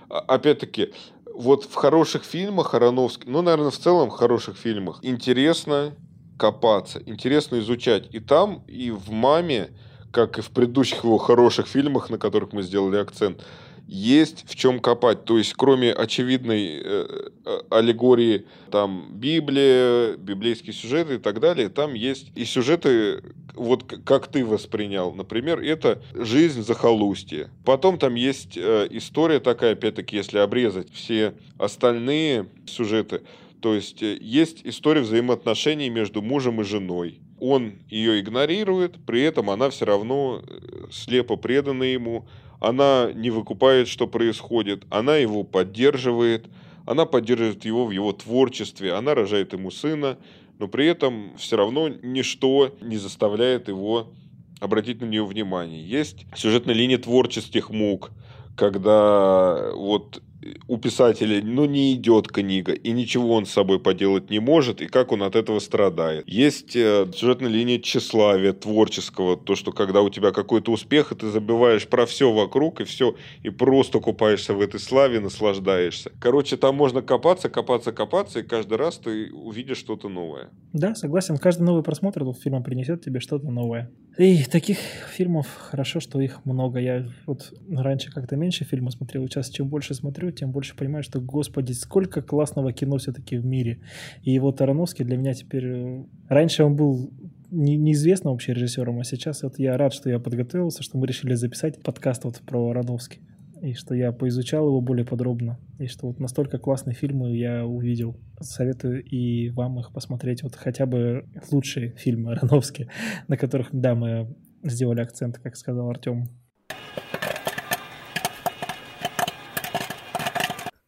А, опять-таки, вот в хороших фильмах Ароновский, ну, наверное, в целом в хороших фильмах, интересно копаться, интересно изучать. И там, и в «Маме», как и в предыдущих его хороших фильмах, на которых мы сделали акцент, есть в чем копать. То есть, кроме очевидной э, э, аллегории, там, Библия, библейские сюжеты и так далее, там есть и сюжеты, вот как ты воспринял. Например, это жизнь захолустья. Потом там есть э, история такая, опять-таки, если обрезать все остальные сюжеты, то есть э, есть история взаимоотношений между мужем и женой. Он ее игнорирует, при этом она все равно э, слепо предана ему, она не выкупает, что происходит, она его поддерживает, она поддерживает его в его творчестве, она рожает ему сына, но при этом все равно ничто не заставляет его обратить на нее внимание. Есть сюжетная линия творческих мук, когда вот у писателя ну, не идет книга, и ничего он с собой поделать не может, и как он от этого страдает. Есть э, сюжетная линия тщеславия творческого, то, что когда у тебя какой-то успех, и ты забиваешь про все вокруг, и все, и просто купаешься в этой славе, наслаждаешься. Короче, там можно копаться, копаться, копаться, и каждый раз ты увидишь что-то новое. Да, согласен. Каждый новый просмотр этого фильма принесет тебе что-то новое. И таких фильмов хорошо, что их много. Я вот раньше как-то меньше фильмов смотрел, сейчас чем больше смотрю, тем больше понимаю, что, господи, сколько классного кино все-таки в мире. И вот Ароновский для меня теперь... Э, раньше он был не, неизвестным вообще режиссером, а сейчас вот я рад, что я подготовился, что мы решили записать подкаст вот про Ароновский и что я поизучал его более подробно, и что вот настолько классные фильмы я увидел. Советую и вам их посмотреть, вот хотя бы лучшие фильмы (laughs) Ароновски, на которых, да, мы сделали акцент, как сказал Артем.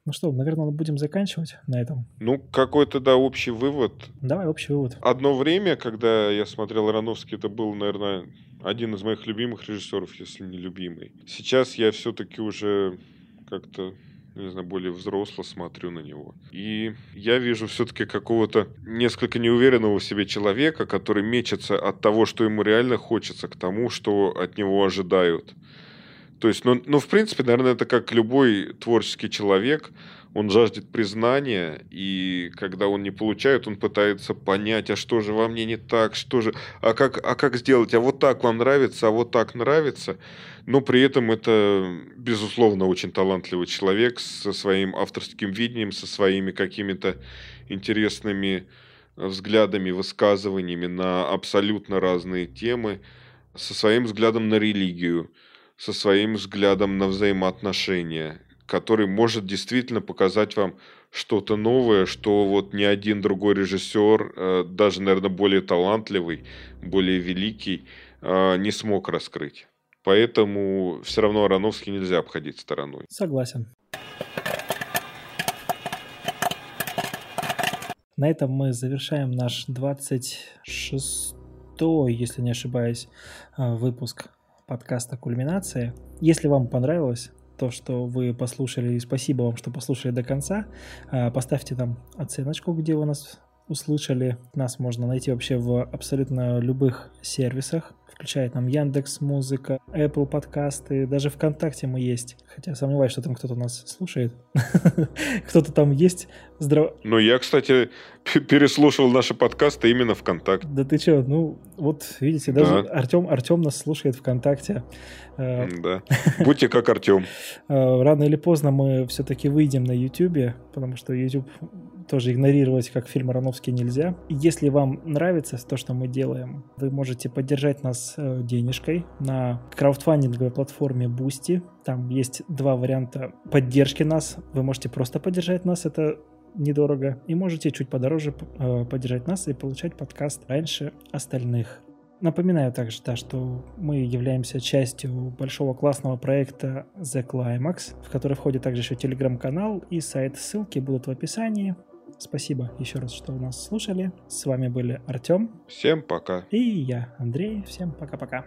Ну что, наверное, будем заканчивать на этом. Ну, какой-то, да, общий вывод. Давай, общий вывод. Одно время, когда я смотрел Ароновский, это был, наверное, один из моих любимых режиссеров, если не любимый. Сейчас я все-таки уже как-то не знаю, более взросло смотрю на него. И я вижу все-таки какого-то несколько неуверенного в себе человека, который мечется от того, что ему реально хочется, к тому, что от него ожидают. То есть, ну, ну, в принципе, наверное, это как любой творческий человек – он жаждет признания, и когда он не получает, он пытается понять, а что же во мне не так, что же, а как, а как сделать, а вот так вам нравится, а вот так нравится. Но при этом это, безусловно, очень талантливый человек со своим авторским видением, со своими какими-то интересными взглядами, высказываниями на абсолютно разные темы, со своим взглядом на религию, со своим взглядом на взаимоотношения который может действительно показать вам что-то новое, что вот ни один другой режиссер, э, даже, наверное, более талантливый, более великий, э, не смог раскрыть. Поэтому все равно Ароновский нельзя обходить стороной. Согласен. На этом мы завершаем наш 26-й, если не ошибаюсь, э, выпуск подкаста «Кульминация». Если вам понравилось, то, что вы послушали, и спасибо вам, что послушали до конца. А, поставьте там оценочку, где вы нас услышали. Нас можно найти вообще в абсолютно любых сервисах включая там Яндекс Музыка, Apple подкасты, даже ВКонтакте мы есть. Хотя сомневаюсь, что там кто-то нас слушает. (laughs) Кто-то там есть. Здраво... Ну, я, кстати, переслушивал наши подкасты именно ВКонтакте. Да ты что, ну, вот видите, даже да. Артем, Артем нас слушает ВКонтакте. Э, да. (laughs) Будьте как Артем. Э, рано или поздно мы все-таки выйдем на YouTube, потому что YouTube тоже игнорировать как фильм Ароновский нельзя. Если вам нравится то, что мы делаем, вы можете поддержать нас э, денежкой на краудфандинговой платформе Boosty. Там есть два варианта поддержки нас. Вы можете просто поддержать нас, это недорого. И можете чуть подороже э, поддержать нас и получать подкаст раньше остальных. Напоминаю также, да, что мы являемся частью большого классного проекта The Climax, в который входит также еще телеграм-канал и сайт. Ссылки будут в описании. Спасибо еще раз, что нас слушали. С вами были Артем. Всем пока. И я, Андрей. Всем пока-пока.